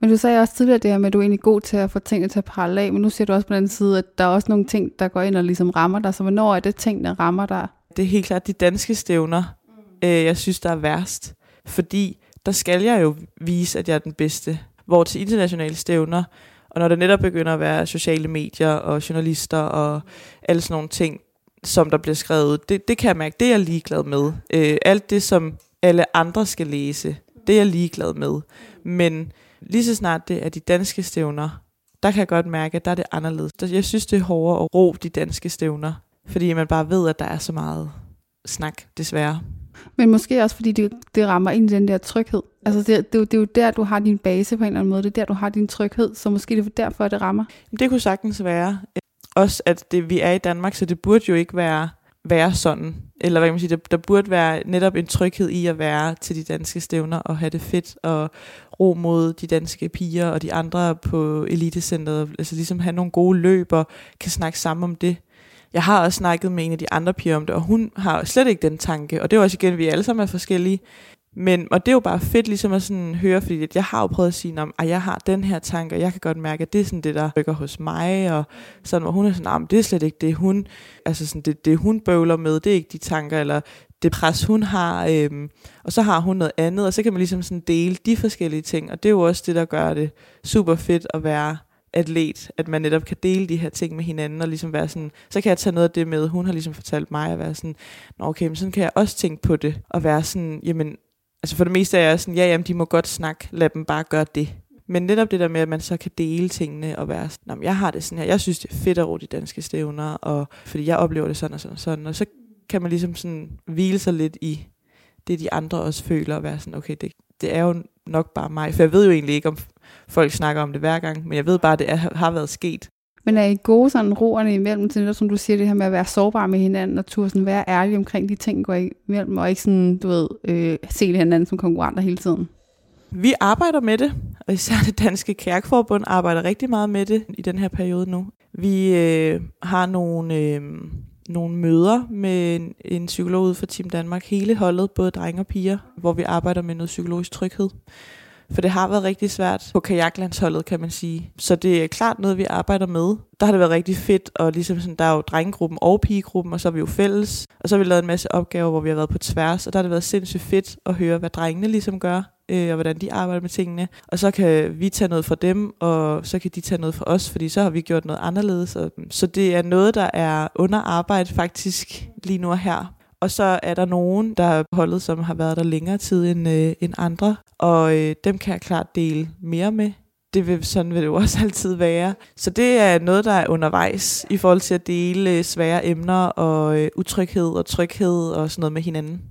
Men du sagde også tidligere det her med, at du er egentlig god til at få tingene til at prale af, men nu siger du også på den side, at der er også nogle ting, der går ind og ligesom rammer dig. Så hvornår er det ting, der rammer dig? Det er helt klart de danske stævner, øh, jeg synes, der er værst. Fordi der skal jeg jo vise, at jeg er den bedste. Hvor til internationale stævner, og når det netop begynder at være sociale medier og journalister og alle sådan nogle ting, som der bliver skrevet, det, det kan jeg mærke, det er jeg ligeglad med. Øh, alt det, som alle andre skal læse, det er jeg ligeglad med. Men lige så snart det er de danske stævner, der kan jeg godt mærke, at der er det anderledes. Jeg synes, det er hårdere at ro de danske stævner, fordi man bare ved, at der er så meget snak, desværre. Men måske også, fordi det, det rammer ind i den der tryghed. Altså, det, det, det er jo der, du har din base på en eller anden måde. Det er der, du har din tryghed. Så måske det er derfor, at det rammer. Det kunne sagtens være. Også at det, vi er i Danmark, så det burde jo ikke være, være sådan. Eller hvad kan man sige, der, der burde være netop en tryghed i at være til de danske stævner og have det fedt og ro mod de danske piger og de andre på elitecenteret. Altså ligesom have nogle gode løb og kan snakke sammen om det. Jeg har også snakket med en af de andre piger om det, og hun har slet ikke den tanke. Og det er også igen, vi alle sammen er forskellige. Men, og det er jo bare fedt ligesom at sådan høre, fordi jeg har jo prøvet at sige, at jeg har den her tanke, og jeg kan godt mærke, at det er sådan det, der rykker hos mig, og sådan, hvor hun er sådan, at det er slet ikke det, hun, altså sådan, det, det hun bøvler med, det er ikke de tanker, eller det pres, hun har, øhm, og så har hun noget andet, og så kan man ligesom sådan dele de forskellige ting, og det er jo også det, der gør det super fedt at være atlet, at man netop kan dele de her ting med hinanden, og ligesom være sådan, så kan jeg tage noget af det med, hun har ligesom fortalt mig at være sådan, Nå okay, men sådan kan jeg også tænke på det, og være sådan, jamen, altså for det meste er jeg sådan, ja, jamen, de må godt snakke, lad dem bare gøre det. Men netop det der med, at man så kan dele tingene og være sådan, jeg har det sådan her, jeg synes det er fedt at ro de danske stævner, og fordi jeg oplever det sådan og sådan og sådan, og så kan man ligesom sådan hvile sig lidt i det, de andre også føler, og være sådan, okay, det, det er jo nok bare mig, for jeg ved jo egentlig ikke, om folk snakker om det hver gang, men jeg ved bare, at det er, har været sket. Men er I gode sådan roerne imellem til det, som du siger, det her med at være sårbar med hinanden, og turde sådan være ærlig omkring de ting, går imellem, og ikke sådan, du ved, øh, se hinanden som konkurrenter hele tiden? Vi arbejder med det, og især det danske kærkforbund arbejder rigtig meget med det i den her periode nu. Vi øh, har nogle, øh, nogle møder med en, en psykolog ud fra Team Danmark, hele holdet, både drenge og piger, hvor vi arbejder med noget psykologisk tryghed. For det har været rigtig svært på kajaklandsholdet, kan man sige. Så det er klart noget, vi arbejder med. Der har det været rigtig fedt, og ligesom sådan, der er jo drengegruppen og pigegruppen, og så er vi jo fælles. Og så har vi lavet en masse opgaver, hvor vi har været på tværs, og der har det været sindssygt fedt at høre, hvad drengene ligesom gør, øh, og hvordan de arbejder med tingene. Og så kan vi tage noget fra dem, og så kan de tage noget fra os, fordi så har vi gjort noget anderledes. Mm, så det er noget, der er under arbejde faktisk lige nu og her. Og så er der nogen, der er holdet, som har været der længere tid end, øh, end andre, og øh, dem kan jeg klart dele mere med. Det vil, sådan vil det jo også altid være. Så det er noget, der er undervejs i forhold til at dele øh, svære emner og øh, utryghed og tryghed og sådan noget med hinanden.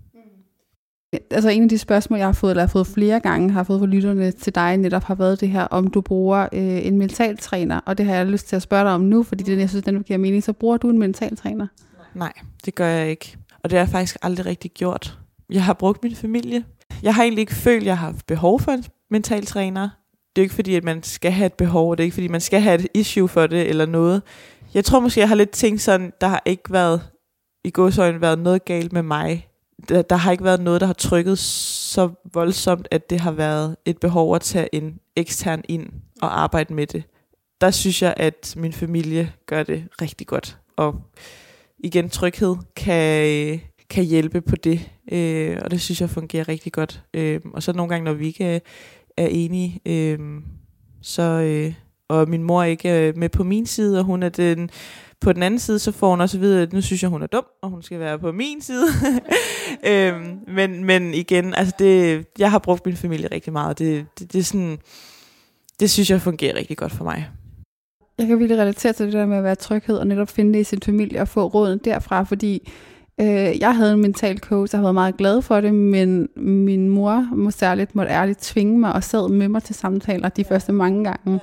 Altså en af de spørgsmål, jeg har fået, eller har fået flere gange, har fået fra lytterne til dig, netop har været det her, om du bruger øh, en mentaltræner, og det har jeg lyst til at spørge dig om nu, fordi det, jeg synes, den giver mening. Så bruger du en mentaltræner? Nej, det gør jeg ikke. Og det har jeg faktisk aldrig rigtig gjort. Jeg har brugt min familie. Jeg har egentlig ikke følt, at jeg har haft behov for en mental træner. Det er ikke fordi, at man skal have et behov, og det er ikke fordi, man skal have et issue for det eller noget. Jeg tror måske, jeg har lidt tænkt sådan, der har ikke været i godsøjne været noget galt med mig. Der, der har ikke været noget, der har trykket så voldsomt, at det har været et behov at tage en ekstern ind og arbejde med det. Der synes jeg, at min familie gør det rigtig godt. Og igen, tryghed kan, kan hjælpe på det, øh, og det synes jeg fungerer rigtig godt. Øh, og så nogle gange, når vi ikke er, er enige, øh, så, øh, og min mor ikke er med på min side, og hun er den på den anden side, så får hun også at vide, at nu synes jeg, hun er dum, og hun skal være på min side. øhm, men, men igen, altså det, jeg har brugt min familie rigtig meget. Det, det, det, er sådan, det synes jeg fungerer rigtig godt for mig. Jeg kan virkelig relatere til det der med at være tryghed og netop finde det i sin familie og få råden derfra, fordi Øh, jeg havde en mental coach, jeg har været meget glad for det, men min mor må særligt måtte ærligt tvinge mig og sad med mig til samtaler de første mange gange,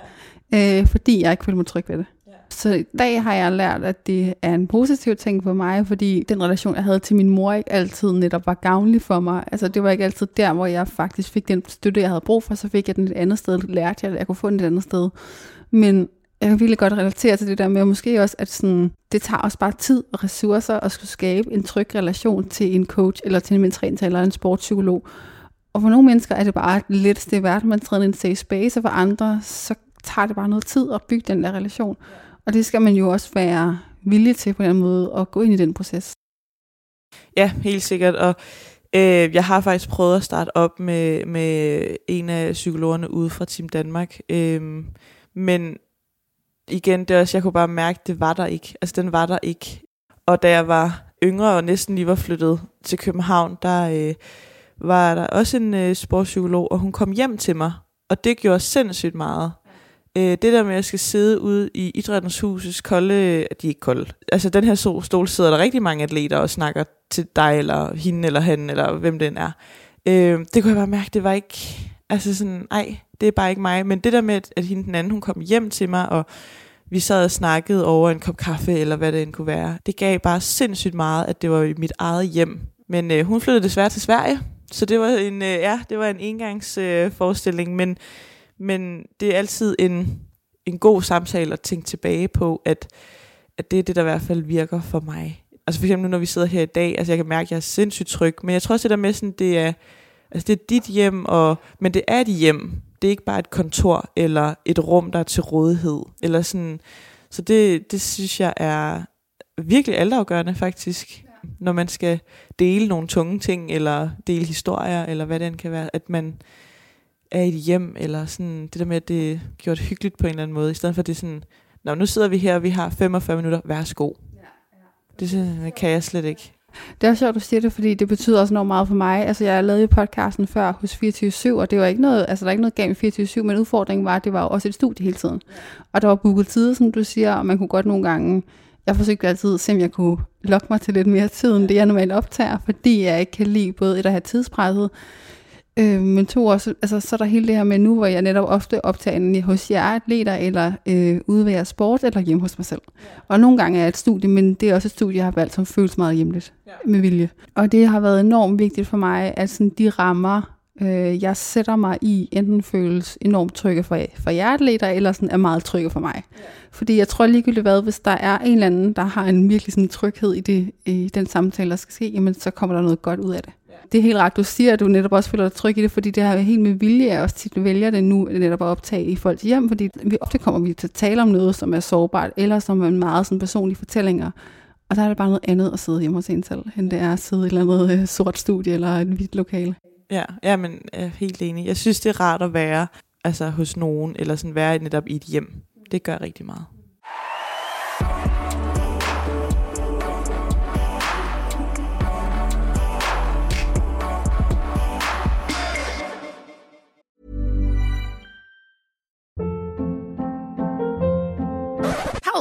øh, fordi jeg ikke følte mig tryg ved det. Så i dag har jeg lært, at det er en positiv ting for mig, fordi den relation, jeg havde til min mor, ikke altid netop var gavnlig for mig. Altså det var ikke altid der, hvor jeg faktisk fik den støtte, jeg havde brug for, så fik jeg den et andet sted, lærte jeg, at jeg kunne få den et andet sted. Men jeg kan virkelig godt relatere til det der med, måske også, at sådan, det tager også bare tid og ressourcer at skulle skabe en tryg relation til en coach, eller til en mentaltræner eller en sportspsykolog. Og for nogle mennesker er det bare det letteste i verden, man træder en safe space, og for andre, så tager det bare noget tid at bygge den der relation. Og det skal man jo også være villig til på en måde at gå ind i den proces. Ja, helt sikkert. Og øh, jeg har faktisk prøvet at starte op med, med en af psykologerne ude fra Team Danmark. Øh, men igen, det er også, jeg kunne bare mærke, at det var der ikke. Altså, den var der ikke. Og da jeg var yngre og næsten lige var flyttet til København, der øh, var der også en øh, sportspsykolog, og hun kom hjem til mig. Og det gjorde sindssygt meget. Øh, det der med, at jeg skal sidde ude i Idrættens husets kolde, øh, de er ikke kolde, altså den her stol sidder der rigtig mange atleter og snakker til dig, eller hende, eller han, eller hvem det er. Øh, det kunne jeg bare mærke, det var ikke, altså sådan, nej, det er bare ikke mig. Men det der med, at hende den anden, hun kom hjem til mig, og vi sad og snakkede over en kop kaffe, eller hvad det end kunne være. Det gav bare sindssygt meget, at det var i mit eget hjem. Men øh, hun flyttede desværre til Sverige, så det var en, øh, ja, det var en engangsforestilling, øh, forestilling, men men det er altid en, en god samtale at tænke tilbage på, at, at det er det, der i hvert fald virker for mig. Altså for eksempel nu, når vi sidder her i dag, altså jeg kan mærke, at jeg er sindssygt tryg, men jeg tror også, det der med sådan, det er, altså det er dit hjem, og, men det er et hjem. Det er ikke bare et kontor, eller et rum, der er til rådighed, eller sådan. Så det, det synes jeg er virkelig altafgørende faktisk, ja. når man skal dele nogle tunge ting, eller dele historier, eller hvad det kan være, at man, er i et hjem, eller sådan det der med, at det er gjort hyggeligt på en eller anden måde, i stedet for at det er sådan, Nå, nu sidder vi her, og vi har 45 minutter, værsgo. Ja, ja. Det sådan, kan jeg slet ikke. Det er sjovt, du siger det, fordi det betyder også noget meget for mig. Altså, jeg lavede jo podcasten før hos 24-7, og det var ikke noget, altså, der er ikke noget galt med 24 men udfordringen var, at det var jo også et studie hele tiden. Og der var booket tid, som du siger, og man kunne godt nogle gange, jeg forsøgte altid at se, om jeg kunne lokke mig til lidt mere tid, end det jeg normalt optager, fordi jeg ikke kan lide både et at have tidspresset, Øh, men to også, altså, så er der hele det her med nu, hvor jeg netop ofte optager hos jer atleter, eller øh, ude ved sport, eller hjemme hos mig selv. Ja. Og nogle gange er det et studie, men det er også et studie, jeg har valgt, som føles meget hjemligt ja. med vilje. Og det har været enormt vigtigt for mig, at sådan, de rammer, øh, jeg sætter mig i, enten føles enormt trygge for, for jer atleter, eller sådan er meget trygge for mig. Ja. Fordi jeg tror ligegyldigt hvad, hvis der er en eller anden, der har en virkelig sådan tryghed i, det, i den samtale, der skal ske, jamen så kommer der noget godt ud af det det er helt ret, du siger, at du netop også føler dig tryg i det, fordi det her helt med vilje, er også tit vælger det nu netop at optage i folks hjem, fordi vi ofte kommer vi til at tale om noget, som er sårbart, eller som er en meget sådan personlige fortællinger. Og der er det bare noget andet at sidde hjemme hos en selv, end det er at sidde i et eller andet øh, sort studie eller et hvidt lokale. Ja, ja, men jeg er helt enig. Jeg synes, det er rart at være altså, hos nogen, eller sådan være netop i et hjem. Det gør rigtig meget.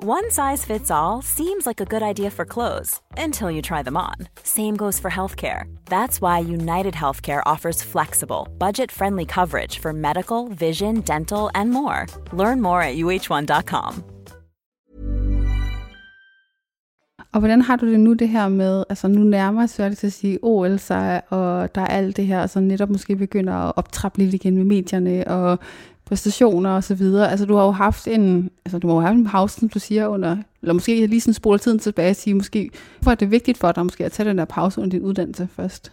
One size fits all seems like a good idea for clothes until you try them on. Same goes for healthcare. That's why United Healthcare offers flexible, budget friendly coverage for medical, vision, dental, and more. Learn more at uh1.com. Og hvordan har du det nu det her med, altså nu nærmer sig det til at sige OL sig, og der er alt det her, så netop måske begynder at optrappe lidt igen med medierne, og præstationer og så videre. Altså du har jo haft en, altså du har jo haft en pause, som du siger, under, eller måske lige sådan spole tiden tilbage og sige, måske, hvorfor er det vigtigt for dig måske at tage den der pause under din uddannelse først?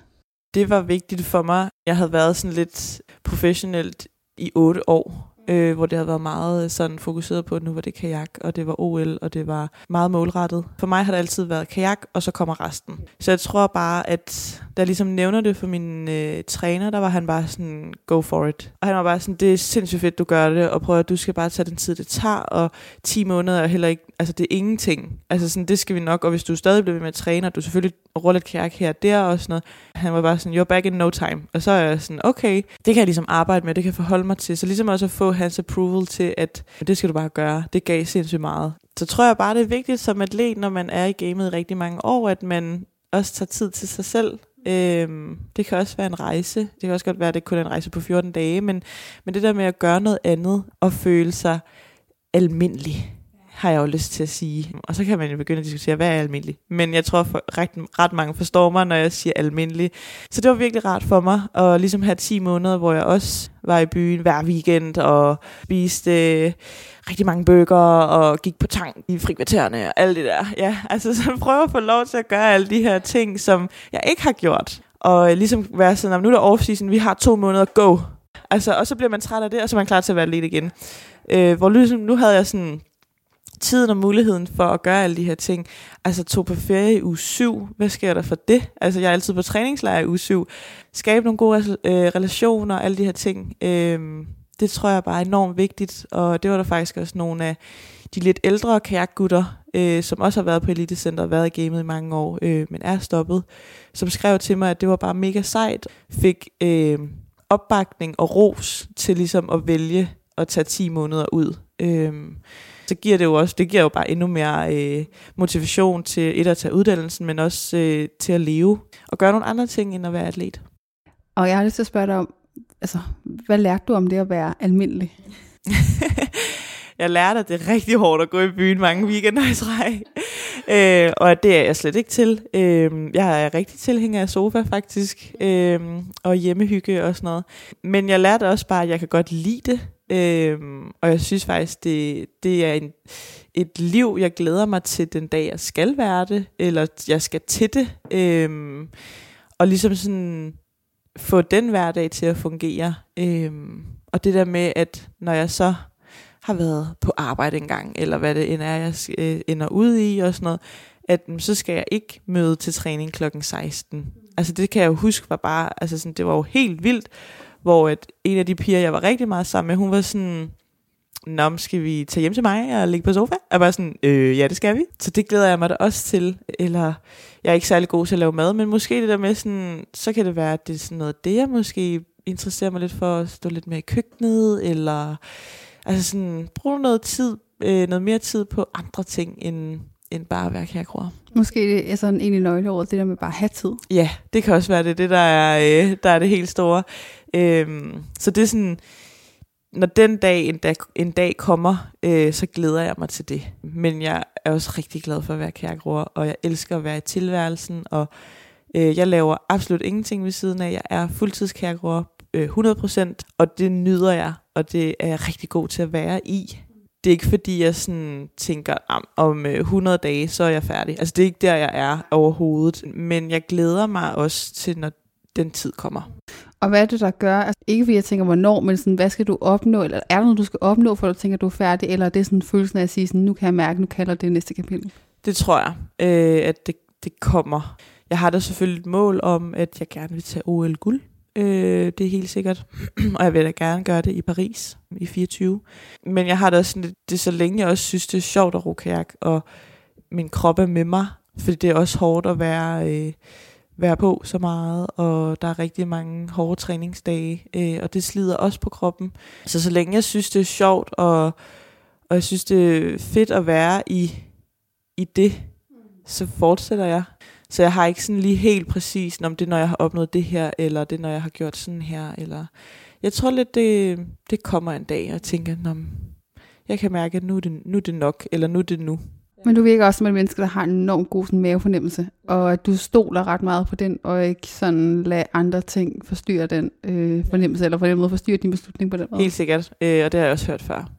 Det var vigtigt for mig. Jeg havde været sådan lidt professionelt i otte år, øh, hvor det havde været meget øh, sådan fokuseret på, at nu var det kajak, og det var OL, og det var meget målrettet. For mig har det altid været kajak, og så kommer resten. Så jeg tror bare, at da jeg ligesom nævner det for min øh, træner, der var han bare sådan, go for it. Og han var bare sådan, det er sindssygt fedt, du gør det, og prøv at du skal bare tage den tid, det tager, og 10 måneder er heller ikke, altså det er ingenting. Altså sådan, det skal vi nok, og hvis du stadig bliver ved med at træne, og du selvfølgelig ruller lidt kajak her og der og sådan noget, han var bare sådan, you're back in no time. Og så er jeg sådan, okay, det kan jeg ligesom arbejde med, det kan jeg forholde mig til. Så ligesom også at få hans approval til, at det skal du bare gøre. Det gav sindssygt meget. Så tror jeg bare, det er vigtigt som atlet, når man er i gamet i rigtig mange år, at man også tager tid til sig selv. Øhm, det kan også være en rejse. Det kan også godt være, at det kun er en rejse på 14 dage, men, men det der med at gøre noget andet og føle sig almindelig, har jeg jo lyst til at sige. Og så kan man jo begynde at diskutere, hvad er almindelig? Men jeg tror, for ret, ret mange forstår mig, når jeg siger almindelig. Så det var virkelig rart for mig at ligesom have 10 måneder, hvor jeg også var i byen hver weekend og spiste øh, rigtig mange bøger og gik på tang i frikvartererne og alt det der. Ja, altså så prøve at få lov til at gøre alle de her ting, som jeg ikke har gjort. Og øh, ligesom være sådan, nu er der off-season, vi har to måneder, go. Altså, og så bliver man træt af det, og så er man klar til at være lidt igen. Øh, hvor ligesom, nu havde jeg sådan tiden og muligheden for at gøre alle de her ting. Altså tog på ferie i uge 7. Hvad sker der for det? Altså jeg er altid på træningslejr i uge 7. Skabe nogle gode øh, relationer og alle de her ting. Øh, det tror jeg bare er enormt vigtigt. Og det var der faktisk også nogle af de lidt ældre kajakgutter, øh, som også har været på Elitecenter og været i gamet i mange år, øh, men er stoppet, som skrev til mig, at det var bare mega sejt. Fik øh, opbakning og ros til ligesom at vælge at tage 10 måneder ud. Øh, så giver det jo også, det giver jo bare endnu mere øh, motivation til et at tage uddannelsen, men også øh, til at leve og gøre nogle andre ting end at være atlet. Og jeg har lyst til at spørge dig om, altså, hvad lærte du om det at være almindelig? jeg lærte, at det er rigtig hårdt at gå i byen mange weekender i træk. øh, og det er jeg slet ikke til. Øh, jeg er rigtig tilhænger af sofa faktisk, øh, og hjemmehygge og sådan noget. Men jeg lærte også bare, at jeg kan godt lide det. Øhm, og jeg synes faktisk, det, det er en, et liv, jeg glæder mig til den dag, jeg skal være det, eller jeg skal til det. Øhm, og ligesom sådan få den hverdag til at fungere. Øhm, og det der med, at når jeg så har været på arbejde engang, eller hvad det end er, jeg øh, ender ud i og sådan noget, at mm, så skal jeg ikke møde til træning klokken 16. Altså det kan jeg jo huske var bare, altså sådan, det var jo helt vildt, hvor at en af de piger, jeg var rigtig meget sammen med, hun var sådan, Nå, skal vi tage hjem til mig og ligge på sofa? Jeg var sådan, øh, ja, det skal vi. Så det glæder jeg mig da også til. Eller, jeg er ikke særlig god til at lave mad, men måske det der med sådan, så kan det være, at det er sådan noget, det jeg måske interesserer mig lidt for at stå lidt mere i køkkenet, eller altså sådan, bruge noget tid, øh, noget mere tid på andre ting, end, end bare at være kærkroer. Måske det er sådan egentlig nøgleord, det der med bare at have tid. Ja, det kan også være det, det der er, øh, der er det helt store. Øhm, så det er sådan, når den dag en dag, en dag kommer, øh, så glæder jeg mig til det. Men jeg er også rigtig glad for at være kærgroer, og jeg elsker at være i tilværelsen, og øh, jeg laver absolut ingenting ved siden af. Jeg er fuldtidskærgroer øh, 100%, og det nyder jeg, og det er jeg rigtig god til at være i. Det er ikke fordi, jeg sådan tænker, om 100 dage, så er jeg færdig. Altså det er ikke der, jeg er overhovedet. Men jeg glæder mig også til, når den tid kommer. Og hvad er det, der gør? Altså, ikke fordi jeg tænker, hvornår, men sådan, hvad skal du opnå? Eller er der noget, du skal opnå, for at du tænker, at du er færdig? Eller er det sådan følelsen af at sige, sådan, nu kan jeg mærke, nu kalder det næste kapitel? Det tror jeg, øh, at det, det kommer. jeg har da selvfølgelig et mål om, at jeg gerne vil tage OL-guld. Øh, det er helt sikkert. og jeg vil da gerne gøre det i Paris i 24. Men jeg har da sådan, lidt, det er så længe jeg også synes, det er sjovt at ro kajak, og min krop er med mig, fordi det er også hårdt at være, øh, være på så meget, og der er rigtig mange hårde træningsdage, øh, og det slider også på kroppen. Så så længe jeg synes, det er sjovt, og, og jeg synes, det er fedt at være i, i det, så fortsætter jeg. Så jeg har ikke sådan lige helt præcis, om det er, når jeg har opnået det her, eller det er, når jeg har gjort sådan her, eller... Jeg tror lidt, det, det kommer en dag, og jeg tænker, om jeg kan mærke, at nu er, det, nu er det nok, eller nu er det nu. Men du virker også som et menneske, der har en enormt god sådan, mavefornemmelse, og at du stoler ret meget på den, og ikke sådan lade andre ting forstyrre den øh, fornemmelse, eller på den måde forstyrre din beslutning på den måde. Helt sikkert, øh, og det har jeg også hørt før.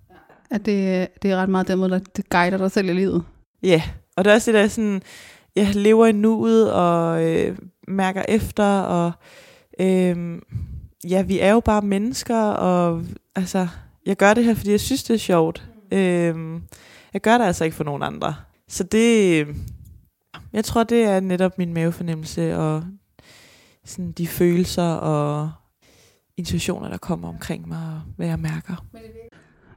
At det, det er ret meget den måde, der guider dig selv i livet. Ja, og det er også det der sådan, jeg lever i nuet og øh, mærker efter, og øh, ja, vi er jo bare mennesker, og altså, jeg gør det her, fordi jeg synes, det er sjovt. Øh, jeg gør det altså ikke for nogen andre. Så det, jeg tror, det er netop min mavefornemmelse, og sådan de følelser og intuitioner, der kommer omkring mig, og hvad jeg mærker.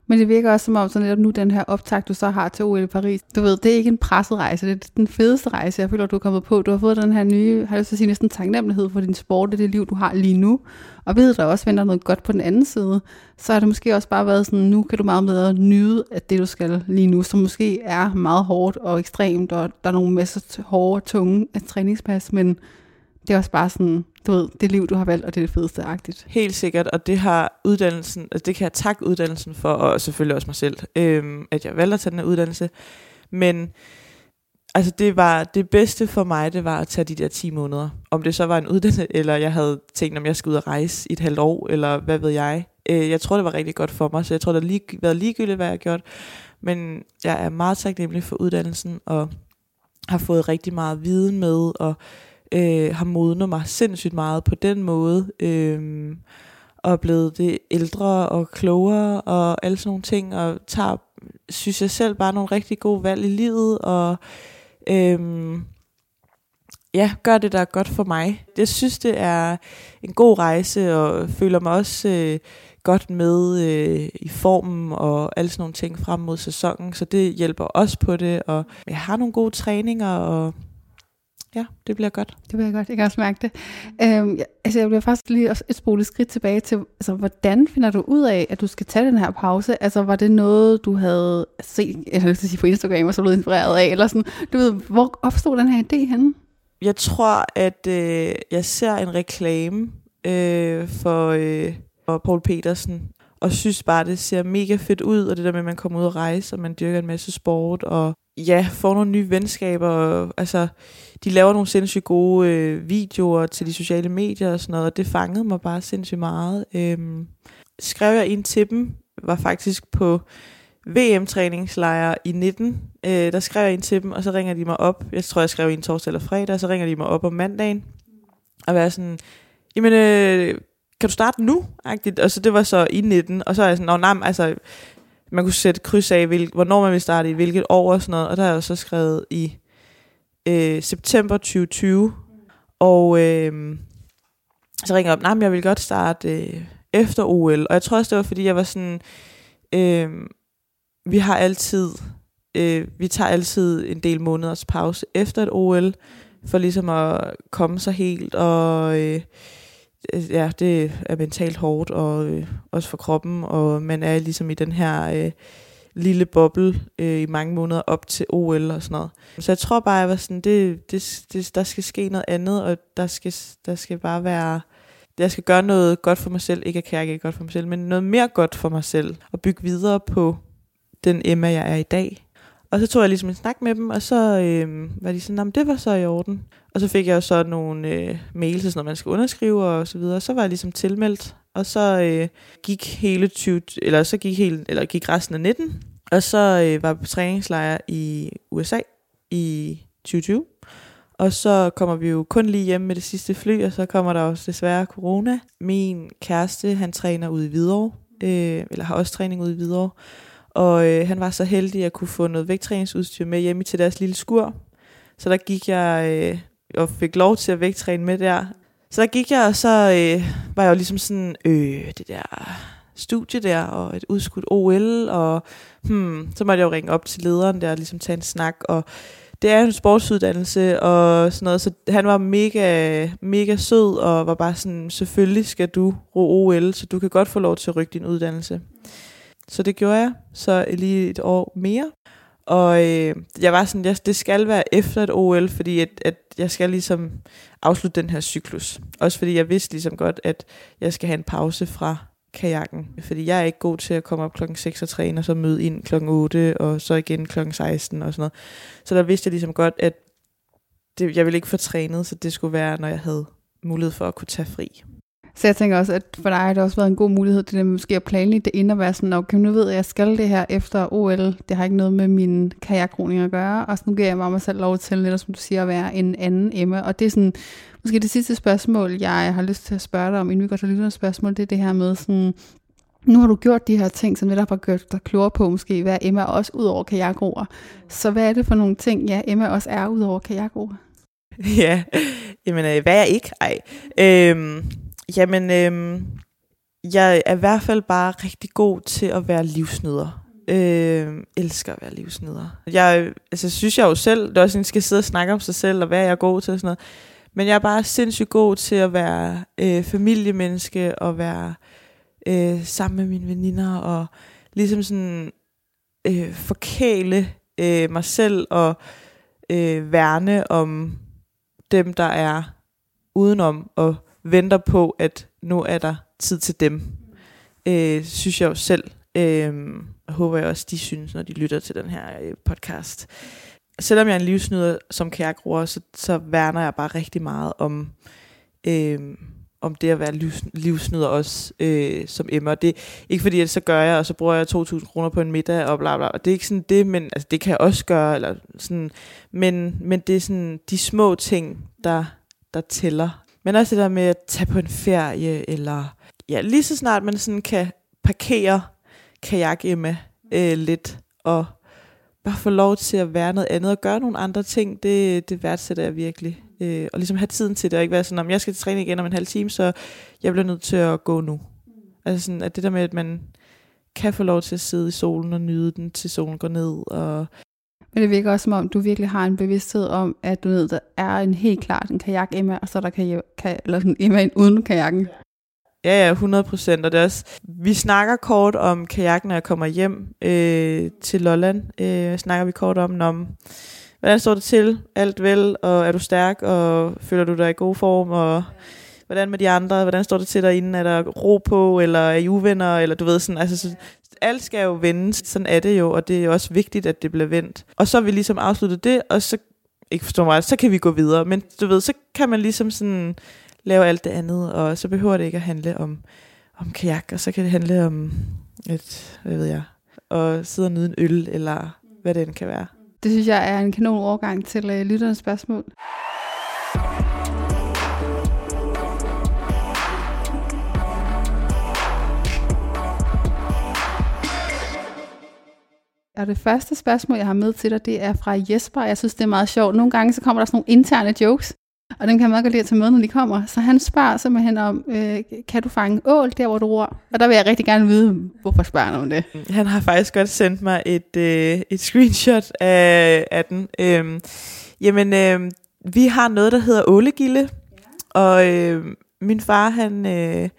Men det virker også som om, så netop nu den her optag, du så har til OL i Paris, du ved, det er ikke en presset rejse, det er den fedeste rejse, jeg føler, du er kommet på. Du har fået den her nye, har du så sige, næsten taknemmelighed for din sport og det liv, du har lige nu. Og ved, der også venter noget godt på den anden side, så har det måske også bare været sådan, nu kan du meget bedre nyde af det, du skal lige nu, som måske er meget hårdt og ekstremt, og der er nogle masser hårde, tunge træningspas, men det er også bare sådan, du ved, det liv, du har valgt, og det er det fedeste agtigt. Helt sikkert, og det har uddannelsen, altså det kan jeg takke uddannelsen for, og selvfølgelig også mig selv, øhm, at jeg valgte at tage den her uddannelse. Men altså det var det bedste for mig, det var at tage de der 10 måneder. Om det så var en uddannelse, eller jeg havde tænkt, om jeg skulle ud og rejse i et halvt år, eller hvad ved jeg. Øh, jeg tror, det var rigtig godt for mig, så jeg tror, det har lige, været ligegyldigt, hvad jeg har gjort. Men jeg er meget taknemmelig for uddannelsen, og har fået rigtig meget viden med, og øh, har modnet mig sindssygt meget på den måde, øh, og er blevet det ældre og klogere og alle sådan nogle ting, og tager, synes jeg selv, bare nogle rigtig gode valg i livet, og øh, ja, gør det, der er godt for mig. Jeg synes, det er en god rejse, og føler mig også øh, godt med øh, i formen og alle sådan nogle ting frem mod sæsonen, så det hjælper også på det, og jeg har nogle gode træninger, og ja, det bliver godt. Det bliver godt, jeg kan også mærke det. Øhm, ja, altså jeg bliver faktisk lige også et spole skridt tilbage til, altså hvordan finder du ud af, at du skal tage den her pause? Altså var det noget, du havde set, jeg har sige på Instagram, og så blevet inspireret af, eller sådan, du ved, hvor opstod den her idé henne? Jeg tror, at øh, jeg ser en reklame øh, for, øh, for Paul Petersen, og synes bare, det ser mega fedt ud, og det der med, at man kommer ud og rejse, og man dyrker en masse sport, og ja, får nogle nye venskaber, og, altså, de laver nogle sindssygt gode øh, videoer til de sociale medier og sådan noget, og det fangede mig bare sindssygt meget. Øhm, skrev jeg ind til dem, var faktisk på VM-træningslejr i 19, øh, der skrev jeg ind til dem, og så ringer de mig op, jeg tror, jeg skrev ind torsdag eller fredag, og så ringer de mig op om mandagen, og var sådan, jamen, øh, kan du starte nu? -agtigt. Og så det var så i 19, og så er jeg sådan, Nå, nej, altså, man kunne sætte kryds af, hvil, hvornår man vil starte i hvilket år og sådan noget, og der har jeg så skrevet i øh, september 2020, og øh, så ringer jeg op, nej, men jeg vil godt starte øh, efter OL, og jeg tror også, det var, fordi jeg var sådan, øh, vi har altid, øh, vi tager altid en del måneders pause efter et OL, for ligesom at komme sig helt, og øh, øh, ja, det er mentalt hårdt, og øh, også for kroppen, og man er ligesom i den her øh, lille boble øh, i mange måneder op til OL og sådan noget. Så jeg tror bare, jeg var sådan, det, det, det, der skal ske noget andet, og der skal, der skal bare være, jeg skal gøre noget godt for mig selv, ikke at kærke godt for mig selv, men noget mere godt for mig selv, og bygge videre på den Emma, jeg er i dag. Og så tog jeg ligesom en snak med dem, og så øh, var de sådan, det var så i orden. Og så fik jeg jo så nogle øh, mails, sådan noget, man skal underskrive og så videre. Så var jeg ligesom tilmeldt, og så øh, gik hele 20, eller så gik, hele, eller gik resten af 19. Og så øh, var vi på træningslejr i USA i 2020. Og så kommer vi jo kun lige hjem med det sidste fly, og så kommer der også desværre corona. Min kæreste, han træner ude i Hvidovre, øh, eller har også træning ude i Hvidovre. Og øh, han var så heldig at kunne få noget vægttræningsudstyr med hjemme til deres lille skur. Så der gik jeg øh, og fik lov til at vægttræne med der. Så der gik jeg, og så øh, var jeg jo ligesom sådan, øh, det der studie der, og et udskudt OL, og hmm, så måtte jeg jo ringe op til lederen der, og ligesom tage en snak, og det er en sportsuddannelse og sådan noget, så han var mega, mega sød og var bare sådan, selvfølgelig skal du ro OL, så du kan godt få lov til at rykke din uddannelse. Så det gjorde jeg, så lige et år mere. Og øh, jeg var sådan, jeg, det skal være efter et OL, fordi at, at jeg skal ligesom afslutte den her cyklus. Også fordi jeg vidste ligesom godt, at jeg skal have en pause fra kajakken. Fordi jeg er ikke god til at komme op klokken 6 og træne, og så møde ind klokken 8, og så igen klokken 16 og sådan noget. Så der vidste jeg ligesom godt, at det, jeg ville ikke få trænet, så det skulle være, når jeg havde mulighed for at kunne tage fri. Så jeg tænker også, at for dig har det også været en god mulighed til det måske at planlægge det ind og være sådan, okay, nu ved jeg, at jeg skal det her efter OL. Det har ikke noget med min kajakroning at gøre, og så nu giver jeg mig selv lov til, netop som du siger, at være en anden Emma. Og det er sådan, måske det sidste spørgsmål, jeg har lyst til at spørge dig om, inden vi går til lytternes spørgsmål, det er det her med sådan, nu har du gjort de her ting, som netop har gjort dig klogere på måske, hvad Emma også ud over kajakroer. Så hvad er det for nogle ting, ja, Emma også er ud over kajakroer? Ja, jamen øh, hvad er jeg ikke? Ej. Øhm, jamen, øh, jeg er i hvert fald bare rigtig god til at være livsnyder. Øh, elsker at være livsnyder. Jeg altså, synes jeg jo selv, det er også en, skal sidde og snakke om sig selv, og hvad jeg er god til og sådan noget. Men jeg er bare sindssygt god til at være øh, familiemenneske, og være øh, sammen med mine veninder, og ligesom sådan øh, forkæle øh, mig selv, og øh, værne om dem, der er udenom, og venter på, at nu er der tid til dem. Øh, synes jeg jo selv. Øh, håber jeg også, de synes, når de lytter til den her øh, podcast. Selvom jeg er en livsnyder som kajakroer, så, så værner jeg bare rigtig meget om, øh, om det at være livs, livsnyder også øh, som Emma. Det er ikke fordi, at så gør jeg, og så bruger jeg 2.000 kroner på en middag, og bla bla. Og det er ikke sådan det, men altså, det kan jeg også gøre. Eller sådan, men, men det er sådan de små ting, der, der tæller. Men også det der med at tage på en ferie, eller ja, lige så snart man sådan kan parkere kajak med øh, lidt, og bare få lov til at være noget andet, og gøre nogle andre ting, det, det værdsætter jeg virkelig. Øh, og ligesom have tiden til det, og ikke være sådan, om jeg skal til træning igen om en halv time, så jeg bliver nødt til at gå nu. Altså sådan, at det der med, at man kan få lov til at sidde i solen og nyde den, til solen går ned, og men det virker også som om, du virkelig har en bevidsthed om, at du ved, der er en helt klart en kajak Emma, og så der kan, kan eller sådan Emma uden kajakken. Ja, ja, 100 procent. Og det er også, vi snakker kort om kajakken, når jeg kommer hjem øh, til Lolland. Øh, snakker vi kort om, om, hvordan står det til? Alt vel? Og er du stærk? Og føler du dig i god form? Og hvordan med de andre? Hvordan står det til derinde? Er der ro på? Eller er I uvenner? Eller du ved sådan, altså, så, alt skal jo vendes. Sådan er det jo, og det er også vigtigt, at det bliver vendt. Og så har vi ligesom afsluttet det, og så, ikke forstår mig, så kan vi gå videre. Men du ved, så kan man ligesom sådan lave alt det andet, og så behøver det ikke at handle om, om kajak, og så kan det handle om et, hvad ved jeg, at sidde og nyde en øl, eller hvad det end kan være. Det synes jeg er en kanon overgang til øh, lytternes spørgsmål. Og det første spørgsmål, jeg har med til dig, det er fra Jesper. Jeg synes, det er meget sjovt. Nogle gange så kommer der sådan nogle interne jokes, og den kan jeg meget godt lide at tage med, når de kommer. Så han spørger simpelthen om, øh, kan du fange ål der, hvor du ror? Og der vil jeg rigtig gerne vide, hvorfor spørger han om det. Mm, han har faktisk godt sendt mig et, øh, et screenshot af, af den. Øhm, jamen, øh, vi har noget, der hedder ålegilde. Og øh, min far, han øh,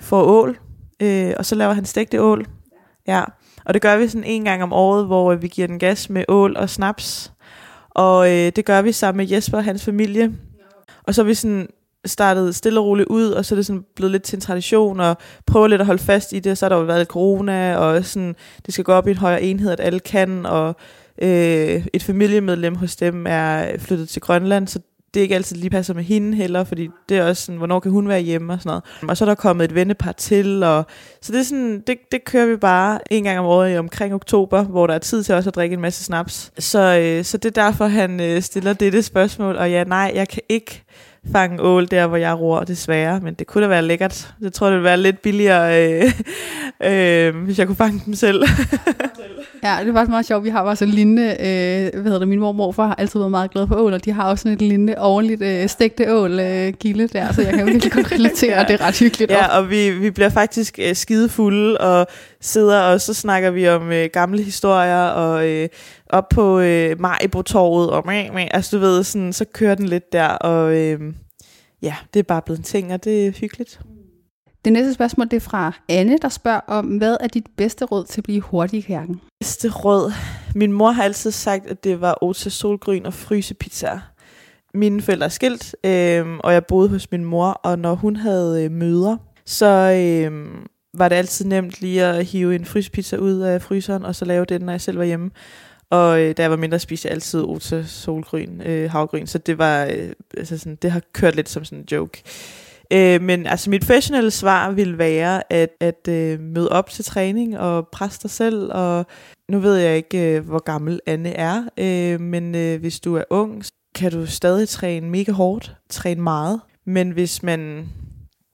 får ål, øh, og så laver han stegte ål. Ja, og det gør vi sådan en gang om året, hvor øh, vi giver den gas med ål og snaps. Og øh, det gør vi sammen med Jesper og hans familie. Og så er vi sådan startet stille og roligt ud, og så er det sådan blevet lidt til en tradition, og prøver lidt at holde fast i det. Så har der jo været lidt corona, og sådan, det skal gå op i en højere enhed, at alle kan, og øh, et familiemedlem hos dem er flyttet til Grønland, så det ikke altid lige passer med hende heller, fordi det er også sådan, hvornår kan hun være hjemme og sådan noget. Og så er der kommet et vennepar til, og så det er sådan, det, det kører vi bare en gang om året i omkring oktober, hvor der er tid til også at drikke en masse snaps. Så, øh, så det er derfor, han øh, stiller dette spørgsmål, og ja, nej, jeg kan ikke fange ål der, hvor jeg ror, desværre, men det kunne da være lækkert. Jeg tror, det ville være lidt billigere, øh, øh, hvis jeg kunne fange dem selv. Ja, det var meget sjovt. Vi har bare sådan en lignende, øh, hvad hedder det, min mor og morfar har altid været meget glade for ål, og de har også sådan et lignende ordentligt øh, stegte ål øh, gilde der, så jeg kan virkelig godt relatere, ja. og det er ret hyggeligt. Ja, og vi, vi bliver faktisk øh, skidefulde og sidder, og så snakker vi om øh, gamle historier, og øh, op på øh, Majbo-torvet, og mæ, mæ, altså du ved, sådan, så kører den lidt der, og øh, ja, det er bare blevet en ting, og det er hyggeligt. Det næste spørgsmål det er fra Anne, der spørger om, hvad er dit bedste råd til at blive hurtig i kærken? Bedste råd? Min mor har altid sagt, at det var Ota solgryn og frysepizza. Mine forældre er skilt, øh, og jeg boede hos min mor, og når hun havde øh, møder, så øh, var det altid nemt lige at hive en frysepizza ud af fryseren, og så lave den, når jeg selv var hjemme. Og øh, da jeg var mindre, spiste jeg altid Ota solgryn, øh, havgryn, så det var øh, altså sådan, det har kørt lidt som sådan en joke. Øh, men altså mit professionelle svar vil være at, at øh, møde op til træning og presse dig selv. Og nu ved jeg ikke, øh, hvor gammel Anne er, øh, men øh, hvis du er ung, kan du stadig træne mega hårdt, træne meget. Men hvis man,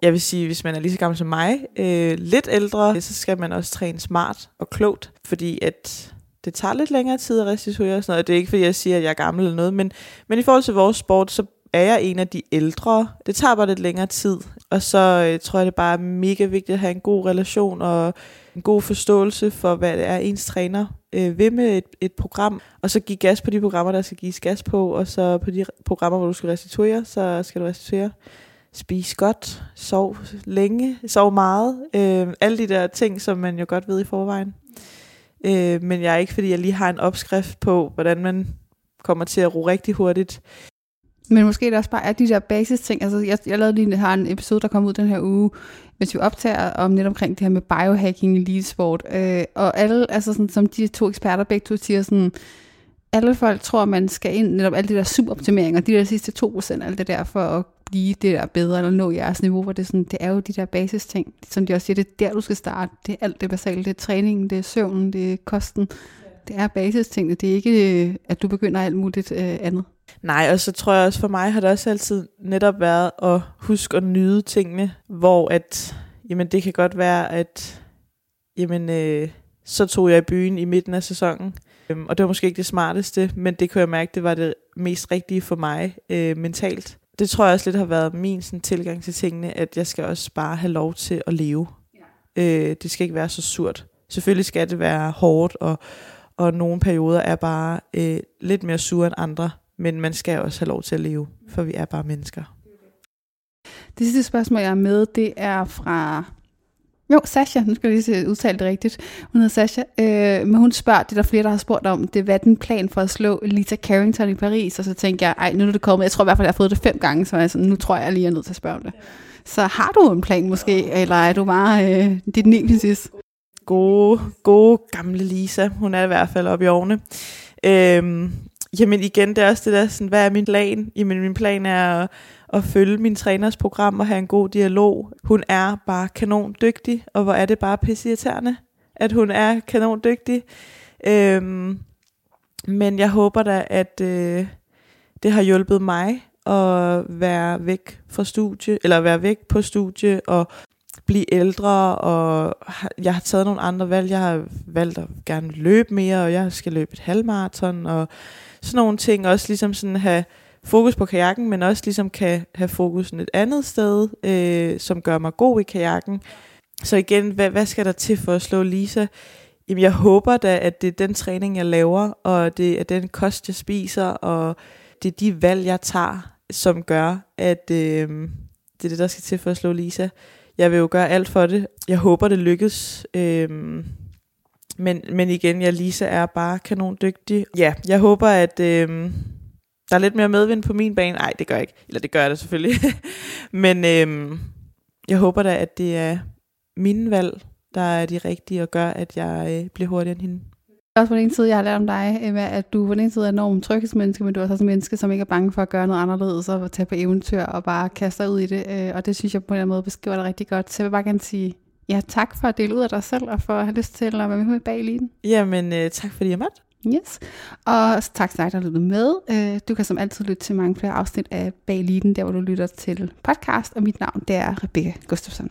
jeg vil sige, hvis man er lige så gammel som mig, øh, lidt ældre, så skal man også træne smart og klogt, fordi at det tager lidt længere tid at restituere og sådan noget. Det er ikke, fordi jeg siger, at jeg er gammel eller noget, men, men i forhold til vores sport, så er jeg en af de ældre. Det tager bare lidt længere tid. Og så øh, tror jeg, det er bare mega vigtigt at have en god relation og en god forståelse for, hvad det er, ens træner øh, ved med et, et program. Og så give gas på de programmer, der skal gives gas på. Og så på de programmer, hvor du skal restituere, så skal du restituere. Spis godt, sov længe, sov meget. Øh, alle de der ting, som man jo godt ved i forvejen. Øh, men jeg er ikke, fordi jeg lige har en opskrift på, hvordan man kommer til at ro rigtig hurtigt. Men måske det også bare er de der basis ting. Altså, jeg, jeg lavede lige har en episode, der kom ud den her uge, hvis vi optager om lidt omkring det her med biohacking i elitesport. Øh, og alle, altså sådan, som de to eksperter begge to siger, sådan, alle folk tror, man skal ind netop alle de der suboptimeringer, de der sidste 2%, alt det der, for at blive det der bedre, eller nå jeres niveau, hvor det sådan, det er jo de der basis ting, som de også siger, det er der, du skal starte. Det er alt det basale, det er træningen, det er søvnen, det er kosten, det er basis tingene, det er ikke, at du begynder alt muligt øh, andet. Nej, og så tror jeg også for mig har det også altid netop været at huske at nyde tingene, hvor at, jamen det kan godt være, at jamen, øh, så tog jeg i byen i midten af sæsonen, øhm, og det var måske ikke det smarteste, men det kunne jeg mærke, det var det mest rigtige for mig øh, mentalt. Det tror jeg også lidt har været min sådan, tilgang til tingene, at jeg skal også bare have lov til at leve. Ja. Øh, det skal ikke være så surt. Selvfølgelig skal det være hårdt, og, og nogle perioder er bare øh, lidt mere sure end andre, men man skal også have lov til at leve, for vi er bare mennesker. Det sidste spørgsmål, jeg er med, det er fra... Jo, Sasha, nu skal jeg lige udtale det rigtigt. Hun hedder Sasha, øh, men hun spørger, det er der flere, der har spurgt om, det hvad er den plan for at slå Lita Carrington i Paris? Og så tænker jeg, ej, nu er det kommet. Jeg tror i hvert fald, jeg har fået det fem gange, så altså, nu tror jeg, jeg lige er nødt til at spørge om det. Så har du en plan måske, eller er du bare øh, dit nemesis? Gode, gode gamle Lisa. Hun er i hvert fald oppe i årene. Øhm, Jamen igen, det er også det der, sådan, hvad er min plan? Jamen min plan er at, at følge min træners program og have en god dialog. Hun er bare kanon dygtig, og hvor er det bare pissirriterende, at hun er kanon dygtig. Øhm, men jeg håber da, at øh, det har hjulpet mig at være væk fra studie, eller være væk på studie, og blive ældre, og jeg har taget nogle andre valg. Jeg har valgt at gerne løbe mere, og jeg skal løbe et halvmarathon, og sådan nogle ting. Også ligesom sådan have fokus på kajakken, men også ligesom kan have fokus et andet sted, øh, som gør mig god i kajakken. Så igen, hvad, hvad skal der til for at slå Lisa? Jamen, jeg håber da, at det er den træning, jeg laver, og det er den kost, jeg spiser, og det er de valg, jeg tager, som gør, at øh, det er det, der skal til for at slå Lisa. Jeg vil jo gøre alt for det. Jeg håber, det lykkes. Øh, men, men igen, jeg Lisa er bare kanon dygtig. Ja, jeg håber, at øh, der er lidt mere medvind på min bane. Nej, det gør jeg ikke. Eller det gør jeg da selvfølgelig. men øh, jeg håber da, at det er mine valg, der er de rigtige og gør, at jeg øh, bliver hurtigere end hende. Også på den ene side, jeg har lært om dig, Emma, at du på den ene side er enormt tryghedsmenneske, men du er også en menneske, som ikke er bange for at gøre noget anderledes og tage på eventyr og bare kaste dig ud i det. Øh, og det synes jeg på en eller anden måde beskriver det rigtig godt. Så jeg vil bare gerne sige Ja, tak for at dele ud af dig selv, og for at have lyst til at være med bag eliten. Jamen, øh, tak fordi jeg måtte. Yes. Og tak til dig, der lyttede med. Øh, du kan som altid lytte til mange flere afsnit af Bag Eliten, der hvor du lytter til podcast, og mit navn det er Rebecca Gustafsson.